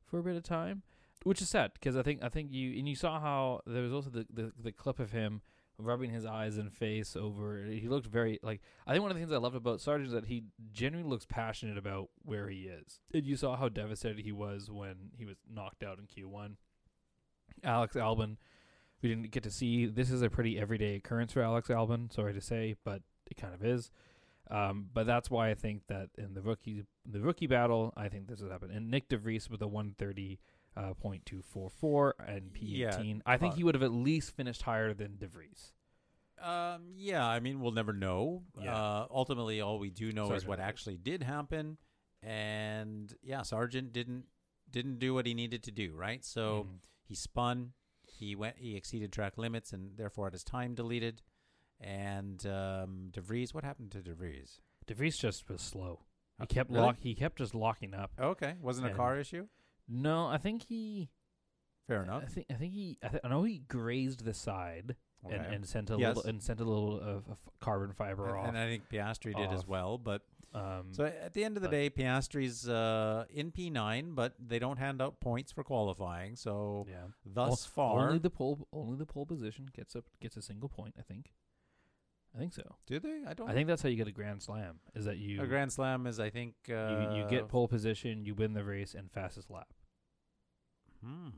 for a bit of time which is sad because i think i think you and you saw how there was also the, the the clip of him rubbing his eyes and face over he looked very like i think one of the things i loved about sargent is that he genuinely looks passionate about where he is and you saw how devastated he was when he was knocked out in q1 alex albin we didn't get to see. This is a pretty everyday occurrence for Alex Albon. Sorry to say, but it kind of is. Um, but that's why I think that in the rookie the rookie battle, I think this has happened. And Nick DeVries with a one thirty uh, point two four four and P Yeah, eighteen. I think uh, he would have at least finished higher than DeVries. Um, yeah, I mean, we'll never know. Yeah. Uh, ultimately, all we do know is what actually did happen, and yeah, Sargent didn't didn't do what he needed to do. Right, so Mhm. he spun, he went, he exceeded track limits, and therefore had his time deleted. And um, DeVries, what happened to DeVries? DeVries just was slow. He kept really? lock. He kept just locking up. Okay, wasn't a car issue. No, I think he. Fair enough. I think I think he. I, th- I know he grazed the side Okay. and, and sent a Yes. little and sent a little of, of carbon fiber and, off. and I think Piastri did as well, but um, So at the end of the day, Piastri's uh, in P9, but they don't hand out points for qualifying. So yeah. thus O- far, Only the pole, only the pole position gets a gets a single point. I think. I think so. do they? I don't. I think that's how you get a grand slam. Is that you a Grand Slam is, I think, uh, you, you get pole position, you win the race, and fastest lap. Hmm,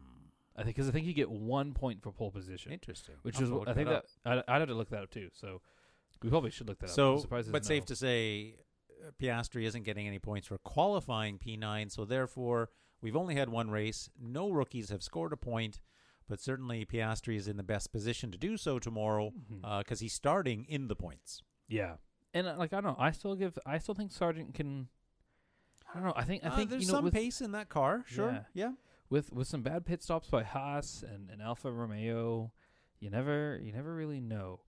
I think because I think you get one point for pole position, interesting. which I'll is have to what- look I think up. that I'd, I'd have to look that up too. So we probably should look that up. So, but there's safe to say, uh, Piastri isn't getting any points for qualifying P9. So therefore, we've only had one race. No rookies have scored a point, but certainly Piastri is in the best position to do so tomorrow because he's starting in the points. yeah, and uh, like I don't know, I still give, I still think Sargent can. I don't know. I think I Uh, think there's you know some with, pace in that car. Sure. Yeah. yeah. with with some bad pit stops by Haas and, and Alfa Romeo, you never you never really know.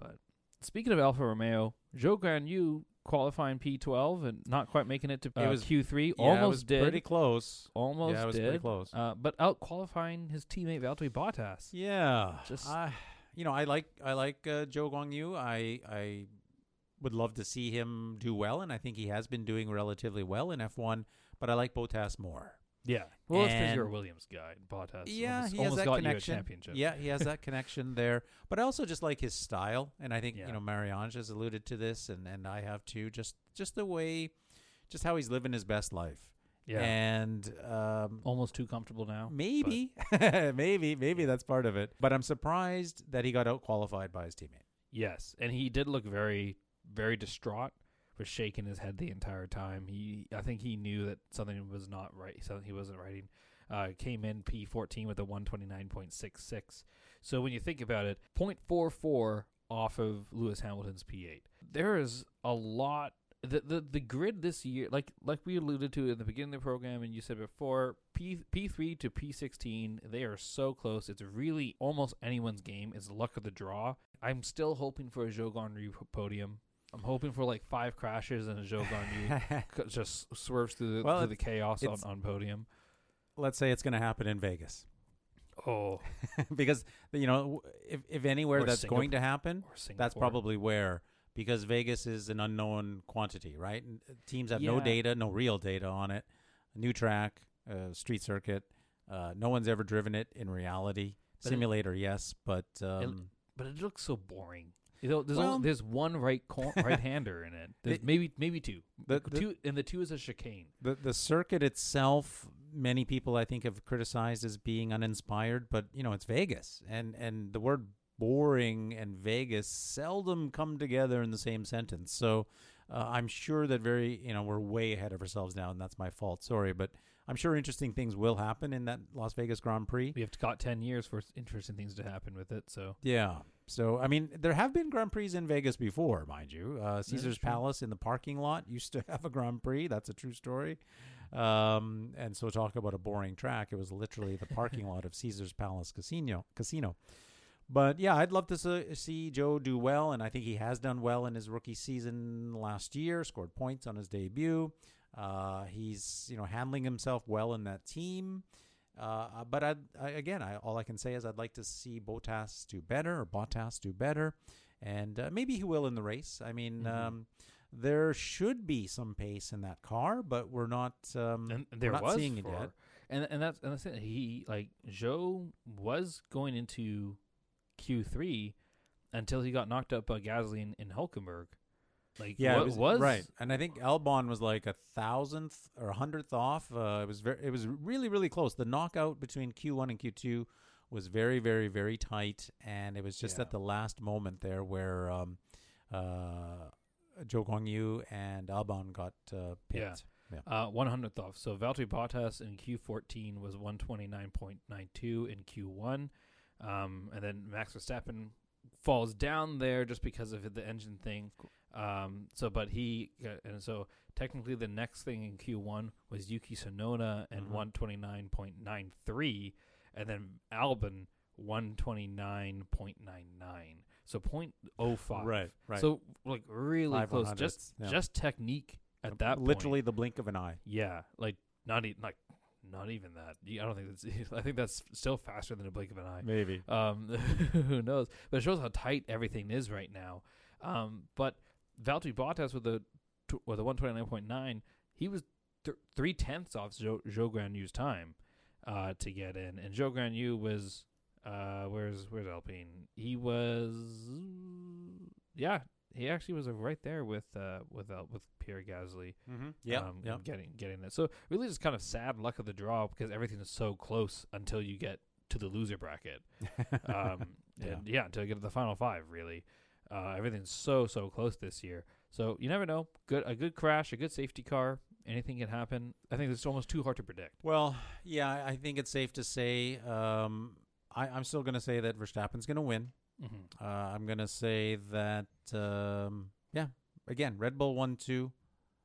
But speaking of Alfa Romeo, Zhou Yu qualifying P12 and not quite making it to It uh, was- Q3. Yeah, almost it was did. pretty close. almost yeah, it was did. pretty close. Uh, but out qualifying his teammate Valtteri Bottas. yeah, just- I, you know, I like I like uh, Zhou Guanyu. I I would love to see him do well, and I think he has been doing relatively well in F1. But I like Bottas more. Yeah. Well, it's because And- you're a Williams guy. Bottas. yeah, almost, he has almost that got connection. you a championship. Yeah, he has that connection there. But I also just like his style, and I think Yeah. you know Marie-Ange has alluded to this, and and I have too. Just just the way, just how he's living his best life, Yeah. and um, Almost too comfortable now. maybe, maybe, maybe that's part of it. But I'm surprised that he got out qualified by his teammate. Yes, and he did look very, very distraught. Was shaking his head the entire time. He, I think he knew that something was not right. Something he wasn't writing. Uh, came in P fourteen with a one twenty nine point six six. So when you think about it, 0.44 off of Lewis Hamilton's P eight. There is a lot. The, the the grid this year, like like we alluded to in the beginning of the program, and you said before, P P three to P sixteen, they are so close. It's really almost anyone's game. It's luck of the draw. I'm still hoping for a Guanyu podium. I'm hoping for like five crashes and a Zhou Guanyu c- just swerves through the, Well, through the chaos on, on podium. Let's say it's going to happen in Vegas, Oh, because you know if if anywhere Or that's going to happen, that's probably where because Vegas is an unknown quantity, right? And teams have no data, no real data on it. A new track, uh, street circuit. Uh, no one's ever driven it in reality. But it- Simulator, yes, but um, but it looks so boring. You know, there's Well- only, there's one right cor- right hander in it. There's It- maybe maybe two. the, the, two and the two is a chicane. the the circuit itself, many people I think have criticized as being uninspired, but you know it's Vegas, and and the word boring and Vegas seldom come together in the same sentence. So uh, I'm sure that very you know we're way ahead of ourselves now, and that's my fault. Sorry, but I'm sure interesting things will happen in that Las Vegas Grand Prix. We have got ten years for interesting things to happen with it. So Yeah. So I mean, there have been Grand Prix in Vegas before, mind you. Uh, Caesar's. Palace in the parking lot used to have a Grand Prix. That's a true story. Um, and so talk about a boring track. It was literally the parking lot of Caesar's Palace Casino. Casino. But yeah, I'd love to see Zhou do well, and I think he has done well in his rookie season last year. Scored points on his debut. Uh, he's you know handling himself well in that team. Uh, but I'd, I, again, I, all I can say is I'd like to see Bottas do better or Bottas do better, and uh, maybe he will in the race. I mean, Mhm. um, there should be some pace in that car, but we're not. Um, and there not was seeing it yet. and and that's and that's it. He like Zhou was going into Q three until he got knocked up by Gasly in, in Hulkenberg. Like Yeah, what it was, was right, and I think Albon was like a thousandth or a hundredth off. Uh, it was very, it was really, really close. The knockout between Q one and Q two was very, very, very tight, and it was just Yeah. at the last moment there where um, uh, Zhou Guanyu and Albon got uh, picked. Uh, one hundredth off. So Valtteri Bottas in Q fourteen was one twenty nine point nine two in Q one, um, and then Max Verstappen falls down there just because of the engine thing. Um, so, but he got, and so technically the next thing in Q one was Yuki Tsunoda and Mhm. one twenty nine point nine three, and then Albon one twenty nine point nine nine. So point oh five. Right, right. So like really Five close. Just yeah. just technique at that point. literally the blink of an eye. Yeah, like not even like not even that. I don't think that's. I think that's still faster than a blink of an eye. Maybe. Um, who knows? But it shows how tight everything is right now. Um, but Valtteri Bottas with the with the one twenty nine point nine, he was th- three tenths off Zhou, Joe Grand Yu's time uh, to get in, and Zhou Guanyu was uh, where's where's Alpine? He was yeah, he actually was right there with uh, with uh, with Pierre Gasly Mm-hmm. Yeah, um, and getting getting it. So really, just kind of sad luck of the draw because everything is so close until you get to the loser bracket. Um, Yeah. and yeah, until you get to the final five. Really, uh, everything's so so close this year. So you never know. Good a good crash, a good safety car, anything can happen. I think it's almost too hard to predict. Well, yeah, I think it's safe to say. Um, I, I'm still going to say that Verstappen's going to win. Mm-hmm. Uh, I'm going to say that, um, yeah, again, Red Bull 1 2.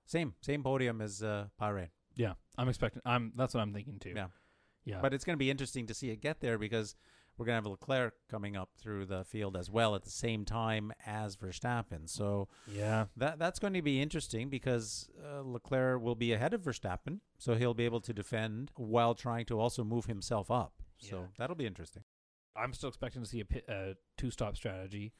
Same, same podium as uh, Bahrain. Yeah, I'm expecting. I'm that's what I'm thinking too. Yeah. yeah. But it's going to be interesting to see it get there because we're going to have Leclerc coming up through the field as well at the same time as Verstappen. So yeah, that that's going to be interesting because uh, Leclerc will be ahead of Verstappen, so he'll be able to defend while trying to also move himself up. So that'll be interesting. I'm still expecting to see a, pit, a two stop strategy.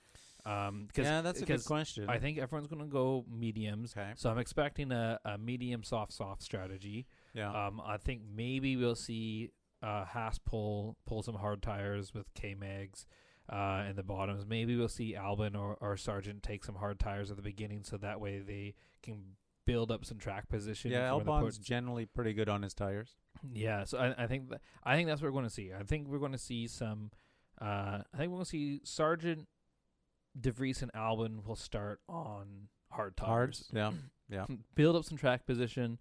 Um, cause, yeah, that's a good question. I think everyone's going to go mediums. Okay. So I'm expecting a, a medium soft soft strategy. yeah. Um, I think maybe we'll see uh, Haas pull pull some hard tires with K Megs uh, in the bottoms. Maybe we'll see Albon or, or Sargent take some hard tires at the beginning, so that way they can build up some track position. Yeah, Albon's generally pretty good on his tires. Yeah, so I, I think that, I think that's what we're going to see. I think we're going to see some. Uh, I think we're going to see Sargent, De Vries, and Albon will start on hard Hard, tires, yeah, yeah. build up some track position,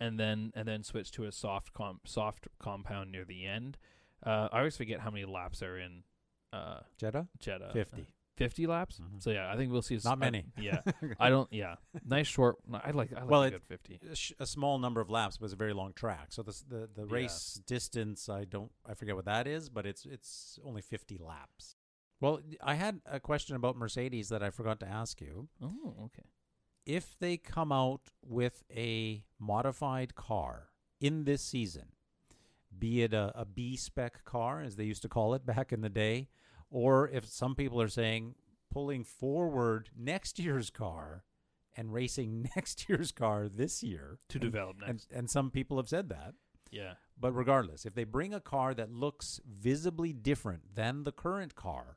and then and then switch to a soft com- soft compound near the end. Uh, I always forget how many laps are in uh, Jeddah, Jeddah. fifty. 50 laps. Mhm. So yeah, I think we'll see. s- Not I- many. yeah, I don't. Yeah, nice short. I like. I like Well, a it- 50. a small number of laps, but it's a very long track. So this, the the Yeah. race distance, I don't, I forget what that is, but it's it's only fifty laps. Well, I had a question about Mercedes that I forgot to ask you. Oh, okay. If they come out with a modified car in this season, be it a, a B spec car, as they used to call it back in the day, or if some people are saying pulling forward next year's car and racing next year's car this year To and- develop and, and some people have said that. yeah. But regardless, if they bring a car that looks visibly different than the current car,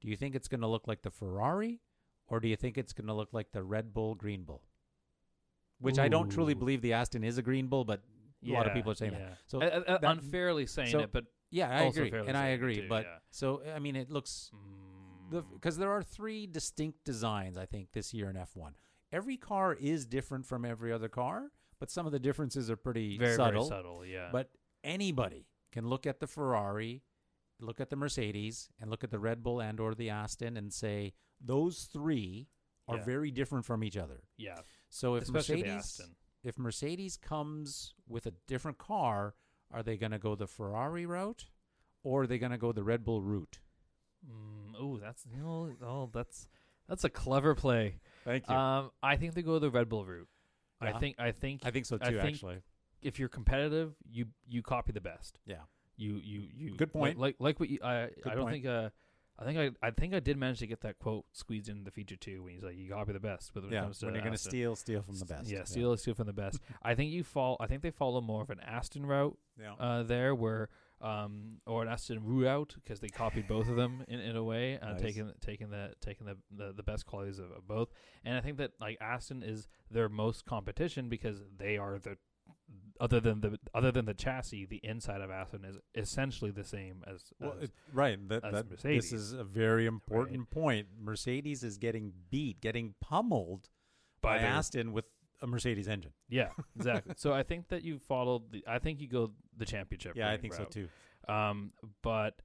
do you think it's going to look like the Ferrari or do you think it's going to look like the Red Bull Green Bull? Which I don't truly believe the Aston is a Green Bull, but a lot of people are saying yeah. that. So Uh, uh, that- unfairly saying so- it, but yeah, I agree, and I agree. too, but yeah. so I mean, it looks because there are three distinct designs I think this year in F1. Every car is different from every other car, but some of the differences are pretty very subtle. very subtle. Yeah. But anybody can look at the Ferrari, look at the Mercedes, and look at the Red Bull and or the Aston and say those three are Yeah. very different from each other. yeah, So if especially Mercedes Aston. if Mercedes comes with a different car, are they going to go the Ferrari route or are they going to go the Red Bull route? Mm, oh, that's you know, oh, that's that's a clever play. Thank you. Um, I think they go the Red Bull route. I think I think I think so I too think- actually. if you're competitive, you you copy the best. Yeah. You you you. Good point. Like like, like what you, I Good I don't point. think uh I think I I think I did manage to get that quote squeezed in the feature too when he's like you gotta be the best. But when it comes to when you're going to Aston. steal steal from the best. Yeah, steal steal from the best. I think you fall. I think they follow more of an Aston route Yeah. uh, there, where um or an Aston route because they copied both of them in, in a way, uh, Nice. taking taking the taking the, the the best qualities of, of both. And I think that like Aston is their most competition because they are the other than the other than the chassis, the inside of Aston is essentially the same as, Well, as it, right. That, as that Mercedes. this is a very important point. Mercedes is getting beat, getting pummeled by, their- Aston with a Mercedes engine. Yeah, exactly. so I think that you followed the. I think you go the championship. Yeah, I think route. so too. Um, but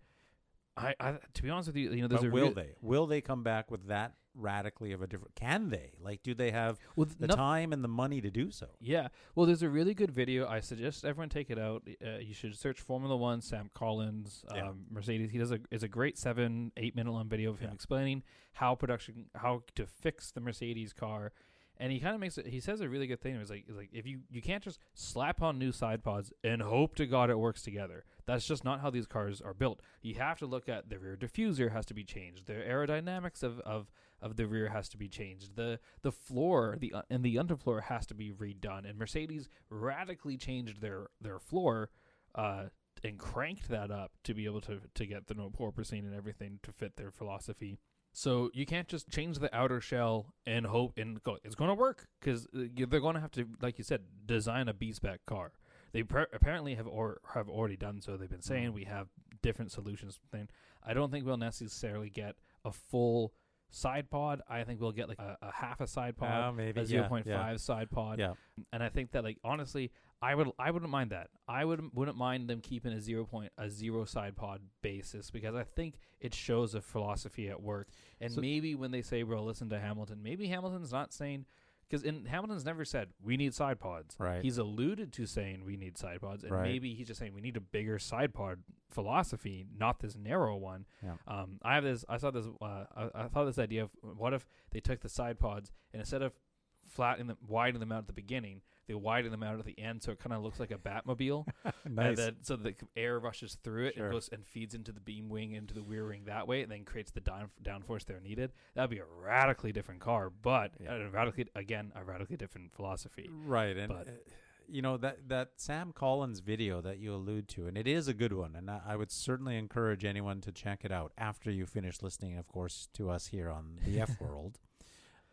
I, I, to be honest with you, you know, there's But a will real- they? Will they come back with that radically of a different? Can they? Like, do they have Well, the no- time and the money to do so? Yeah. Well, there's a really good video. I suggest everyone take it out. Uh, you should search Formula One, Sam Collins, um, Yeah. Mercedes. He does a is a great seven eight minute long video of him Yeah. explaining how production how to fix the Mercedes car. And he kind of makes it. He says a really good thing. He's like, like, if you you can't just slap on new side pods and hope to God it works together. That's just not how these cars are built. You have to look at the rear diffuser has to be changed. The aerodynamics of of of the rear has to be changed. The the floor, the uh, and the underfloor has to be redone. And Mercedes radically changed their their floor uh, and cranked that up to be able to to get the no porpoising and everything to fit their philosophy. So you can't just change the outer shell and hope and go. It's going to work because they're going to have to, like you said, design a B spec car. They pre- apparently have or have already done so. They've been saying Mhm. we have different solutions. Thing. I don't think we'll necessarily get a full side pod. I think we'll get like a, a half a side pod, Ah, maybe a yeah, zero point yeah, five side pod, Yeah, and I think that like honestly, I would I wouldn't mind that. I would wouldn't mind them keeping a zero point a zero side pod basis because I think it shows a philosophy at work. And So- maybe when they say, "Bro, listen to Hamilton," maybe Hamilton's not saying because in Hamilton's never said we need side pods. Right. He's alluded to saying we need side pods, and Right. maybe he's just saying we need a bigger side pod philosophy, not this narrow one. Yeah. Um, I have this. I saw this. Uh, I, I thought this idea of what if they took the side pods and instead of flattening them, widening them out at the beginning, they widen them out at the end, so it kind of looks like a Batmobile. And nice. then, so the air rushes through it Sure. and goes and feeds into the beam wing, into the rear wing that way, and then creates the down downforce they're needed. That'd be a radically different car, but Yeah. a radically again a radically different philosophy. Right, and But- uh, you know that that Sam Collins video that you allude to, and it is a good one, and I, I would certainly encourage anyone to check it out after you finish listening, of course, to us here on the F World.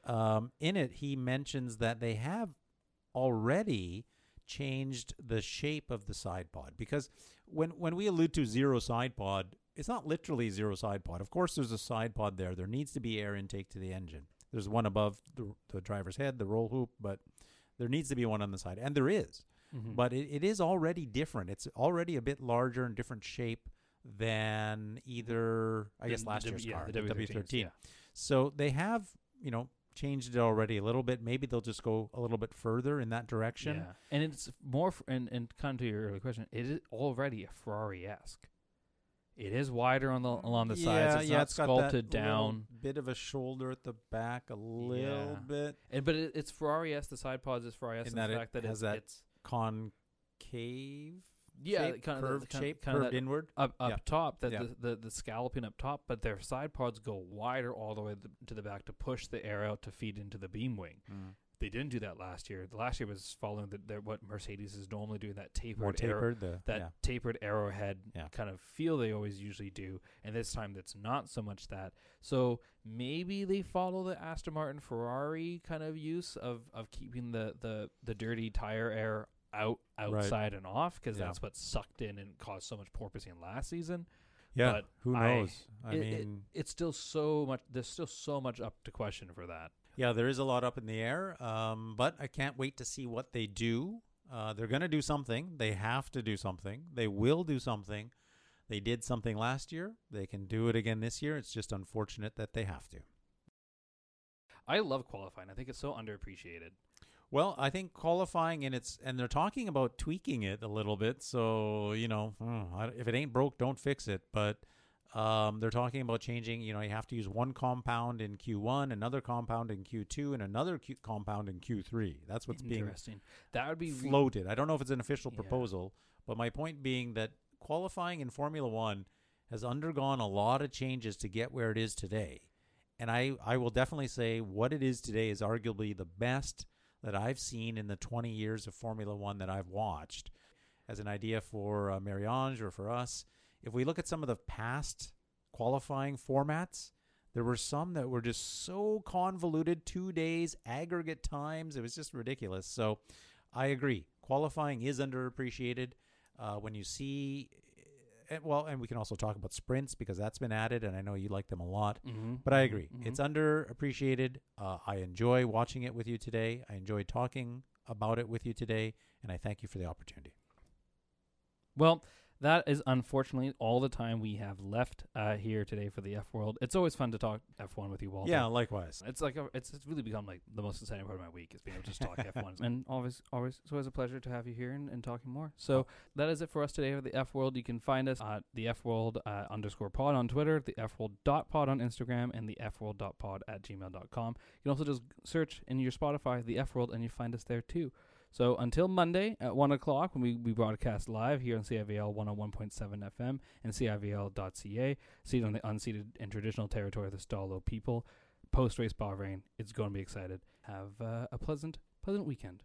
um, in it, he mentions that they have already changed the shape of the side pod because when when we allude to zero side pod, it's not literally zero side pod. Of course, there's a side pod there. There needs to be air intake to the engine. There's one above the, the driver's head, the roll hoop, but there needs to be one on the side, and there is. Mhm. But it, it is already different. It's already a bit larger and different shape than either I The- guess last W- year's yeah, car, the the W13s, W13. yeah. So they have, you know, changed it already a little bit. Maybe they'll just go a little bit further in that direction. Yeah. And it's more, f- and, and kind of to your earlier question, it is already a Ferrari esque. It is wider on the along the sides. It's not got sculpted that little down. Bit of a shoulder at the back, a little Yeah. bit And, but it, it's Ferrari esque. The side pods is Ferrari esque In in that the it fact that has it's, that it's concave. Yeah, shape, kind of curved kind, shape, kind of curved that inward. up up Yeah. top that Yeah. the, the the scalloping up top, but their side pods go wider all the way th- to the back to push the air out to feed into the beam wing. Mm. They didn't do that last year. The last year was following the, the, what Mercedes is normally doing that tapered More arrow- tapered. The, that yeah. tapered arrowhead kind of feel they always usually do, and this time that's not so much that. So maybe they follow the Aston Martin Ferrari kind of use of of keeping the the the dirty tire air out outside and off because Yeah. that's what sucked in and caused so much porpoising last season. Yeah. but Who knows? I, it- it- mean, It's still so much. There's still so much up to question for that. Yeah, there is a lot up in the air, um, but I can't wait to see what they do. Uh, they're going to do something. They have to do something. They will do something. They did something last year. They can do it again this year. It's just unfortunate that they have to. I love qualifying. I think it's so underappreciated. Well, I think qualifying and it's and they're talking about tweaking it a little bit. So you know, hmm, if it ain't broke, don't fix it. But um, they're talking about changing. You know, you have to use one compound in Q1, another compound in Q2, and another Q- compound in Q3. That's what's being That would be re- floated. I don't know if it's an official Yeah. proposal, but my point being that qualifying in Formula One has undergone a lot of changes to get where it is today. And I, I will definitely say what it is today is arguably the best that I've seen in the 20 years of Formula One that I've watched. As an idea for uh, Marie-Ange or for us, if we look at some of the past qualifying formats, there were some that were just so convoluted, two days, aggregate times. It was just ridiculous. So I agree. Qualifying is underappreciated. Uh, when you see, eh, well, and we can also talk about sprints because that's been added, and I know you like them a lot. Mhm, But I mhm, agree. mhm. It's underappreciated. Uh, I enjoy watching it with you today. I enjoy talking about it with you today, and I thank you for the opportunity. Well, that is unfortunately all the time we have left uh, here today for the F World. It's always fun to talk F1 with you, Walter. Yeah, likewise. It's like a, it's it's really become like the most exciting part of my week is being able to just talk F1. And always always it's always a pleasure to have you here and, and talking more. So that is it for us today for the F World. You can find us at the F World uh, underscore pod on Twitter, the F World dot pod on Instagram, and the F World dot pod at gmail.com. You can also just search in your Spotify the F World and you find us there too. So until Monday at 1 o'clock when we, we broadcast live here on CIVL 101.7 FM and CIVL.ca, seated on the unceded and traditional territory of the Stó:lō people, post race Bahrain. It's going to be excited. Have uh, a pleasant, pleasant weekend.